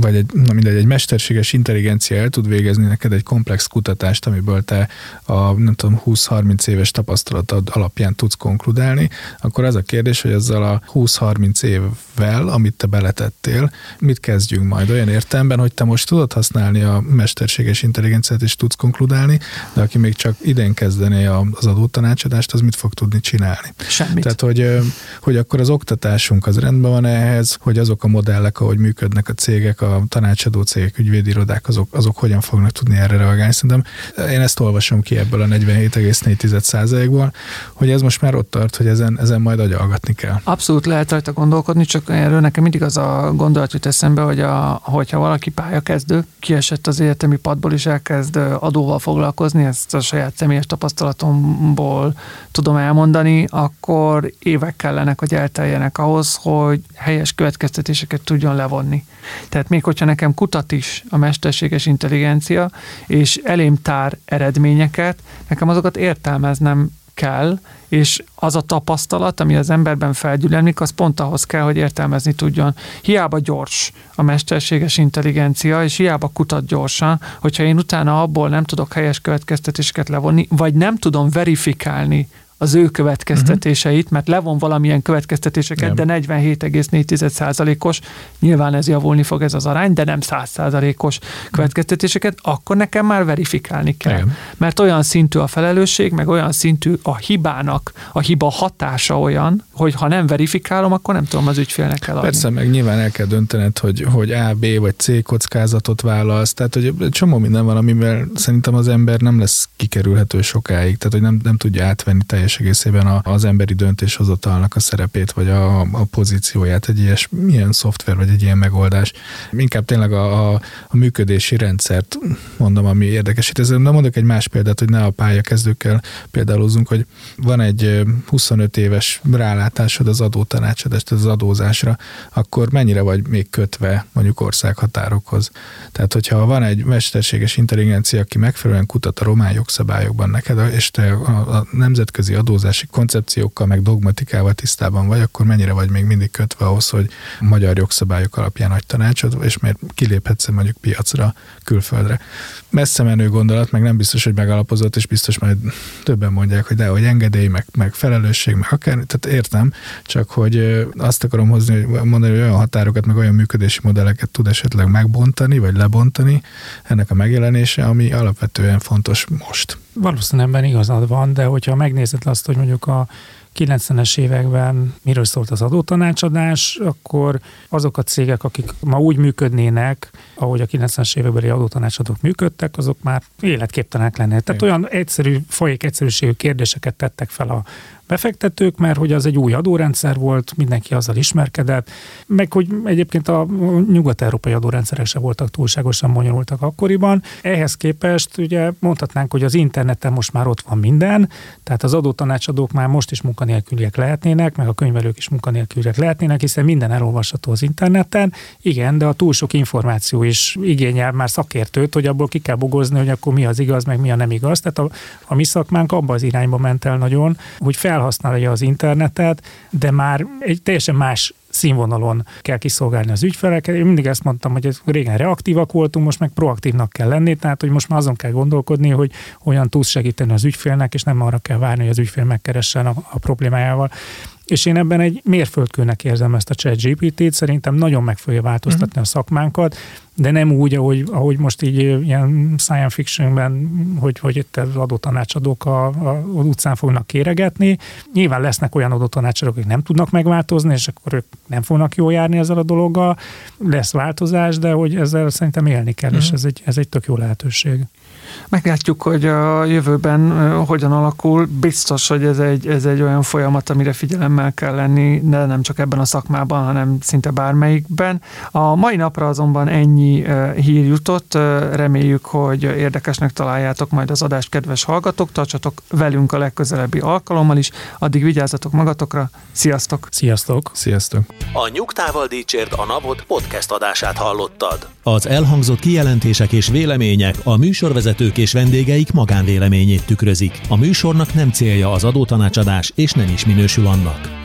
vagy egy, na mindegy, egy mesterséges intelligencia el tud végezni neked egy komplex kutatást, amiből te a nem tudom, 20-30 éves tapasztalatod alapján tudsz konkludálni, akkor az a kérdés, hogy ezzel a 20-30 év vel, amit te beletettél, mit kezdjünk majd olyan értelemben, hogy te most tudod használni a mesterséges intelligenciát és tudsz konkludálni, de aki még csak idén kezdené az adótanácsadást, az mit fog tudni csinálni? Semmit. Tehát, hogy, hogy akkor az oktatásunk az rendben van ehhez, hogy azok a modellek, ahogy működnek a cégek, a tanácsadó cégek, ügyvédirodák, azok, azok hogyan fognak tudni erre reagálni. Szerintem én ezt olvasom ki ebből a 47,4%-ból, hogy ez most már ott tart, hogy ezen, ezen majd agyalgatni kell. Abszolút lehet rajta gondolkodni, csak erről nekem mindig az a gondolat jut eszembe, hogy a, hogyha valaki pályakezdő, kiesett az egyetemi padból és elkezd adóval foglalkozni, ezt a saját személyes tapasztalatomból tudom elmondani, akkor évek kellenek, hogy elteljenek ahhoz, hogy helyes következtetéseket tudjon levonni. Tehát még hogyha nekem kutat is a mesterséges intelligencia, és elém tár eredményeket, nekem azokat értelmeznem kell, és az a tapasztalat, ami az emberben felgyűlölik, az pont ahhoz kell, hogy értelmezni tudjon. Hiába gyors a mesterséges intelligencia, és hiába kutat gyorsan, hogyha én utána abból nem tudok helyes következtetéseket levonni, vagy nem tudom verifikálni az ő következtetéseit, mert levon valamilyen következtetéseket, Nem. de 47,4%-os, nyilván ez javulni fog ez az arány, de nem 100%-os következtetéseket, akkor nekem már verifikálni kell. Igen. Mert olyan szintű a felelősség, meg olyan szintű a hibának, a hiba hatása olyan, hogy ha nem verifikálom, akkor nem tudom az ügyfélnek adni. Persze, meg nyilván el kell döntened, hogy, hogy A, B vagy C kockázatot válasz, tehát hogy csomó minden van, amivel szerintem az ember nem lesz kikerülhető sokáig, tehát hogy nem, nem tudja átvenni teljesen teljes egészében az emberi döntéshozatalnak a szerepét, vagy a, a pozícióját egy ilyes, milyen szoftver, vagy egy ilyen megoldás. Inkább tényleg a, a, a működési rendszert mondom, ami érdekes. Itt ezzel nem mondok egy más példát, hogy ne a pályakezdőkkel példálozunk, hogy van egy 25 éves rálátásod az adótanácsadást, az adózásra, akkor mennyire vagy még kötve mondjuk országhatárokhoz. Tehát, hogyha van egy mesterséges intelligencia, aki megfelelően kutat a román jogszabályokban neked, és te a, a nemzetközi adózási koncepciókkal, meg dogmatikával tisztában vagy, akkor mennyire vagy még mindig kötve ahhoz, hogy magyar jogszabályok alapján adj tanácsot, és miért kiléphetsz mondjuk piacra, külföldre. Messze menő gondolat, meg nem biztos, hogy megalapozott, és biztos majd többen mondják, hogy de, hogy engedély, meg, meg felelősség, meg akár, tehát értem, csak hogy azt akarom hozni, hogy mondani, hogy olyan határokat, meg olyan működési modelleket tud esetleg megbontani, vagy lebontani ennek a megjelenése, ami alapvetően fontos most. Valószínűleg ebben igazad van, de hogyha megnézed azt, hogy mondjuk a 90-es években miről szólt az adótanácsadás, akkor azok a cégek, akik ma úgy működnének, ahogy a 90-es évekbeli adótanácsadók működtek, azok már életképtelenek lennének. Tehát olyan egyszerű, folyék egyszerűségű kérdéseket tettek fel a befektetők, mert hogy az egy új adórendszer volt, mindenki azzal ismerkedett, meg hogy egyébként a nyugat-európai adórendszerek se voltak túlságosan bonyolultak akkoriban. Ehhez képest ugye mondhatnánk, hogy az interneten most már ott van minden, tehát az adótanácsadók már most is munkanélküliek lehetnének, meg a könyvelők is munkanélküliek lehetnének, hiszen minden elolvasható az interneten. Igen, de a túl sok információ is igényel már szakértőt, hogy abból ki kell bogozni, hogy akkor mi az igaz, meg mi a nem igaz. Tehát a, a mi szakmánk abba az irányba ment el nagyon, hogy fel felhasználja az internetet, de már egy teljesen más színvonalon kell kiszolgálni az ügyfeleket. Én mindig ezt mondtam, hogy régen reaktívak voltunk, most meg proaktívnak kell lenni, tehát hogy most már azon kell gondolkodni, hogy olyan tudsz segíteni az ügyfélnek, és nem arra kell várni, hogy az ügyfél megkeressen a, a problémájával. És én ebben egy mérföldkőnek érzem ezt a chat GPT-t, szerintem nagyon meg fogja változtatni uh-huh. a szakmánkat, de nem úgy, ahogy, ahogy most így ilyen science fictionben, hogy, hogy itt az adótanácsadók a, a, az utcán fognak kéregetni. Nyilván lesznek olyan adótanácsadók, akik nem tudnak megváltozni, és akkor ők nem fognak jól járni ezzel a dologgal. Lesz változás, de hogy ezzel szerintem élni kell, uh-huh. és mhm. ez egy, ez egy tök jó lehetőség. Meglátjuk, hogy a jövőben hogyan alakul. Biztos, hogy ez egy, ez egy olyan folyamat, amire figyelemmel kell lenni, de nem csak ebben a szakmában, hanem szinte bármelyikben. A mai napra azonban ennyi hír jutott. Reméljük, hogy érdekesnek találjátok majd az adást, kedves hallgatók. Tartsatok velünk a legközelebbi alkalommal is. Addig vigyázzatok magatokra. Sziasztok! Sziasztok! Sziasztok! A Nyugtával Dícsért a Napot podcast adását hallottad. Az elhangzott kijelentések és vélemények a műsorvezetők és vendégeik magánvéleményét tükrözik. A műsornak nem célja az adótanácsadás, és nem is minősül annak.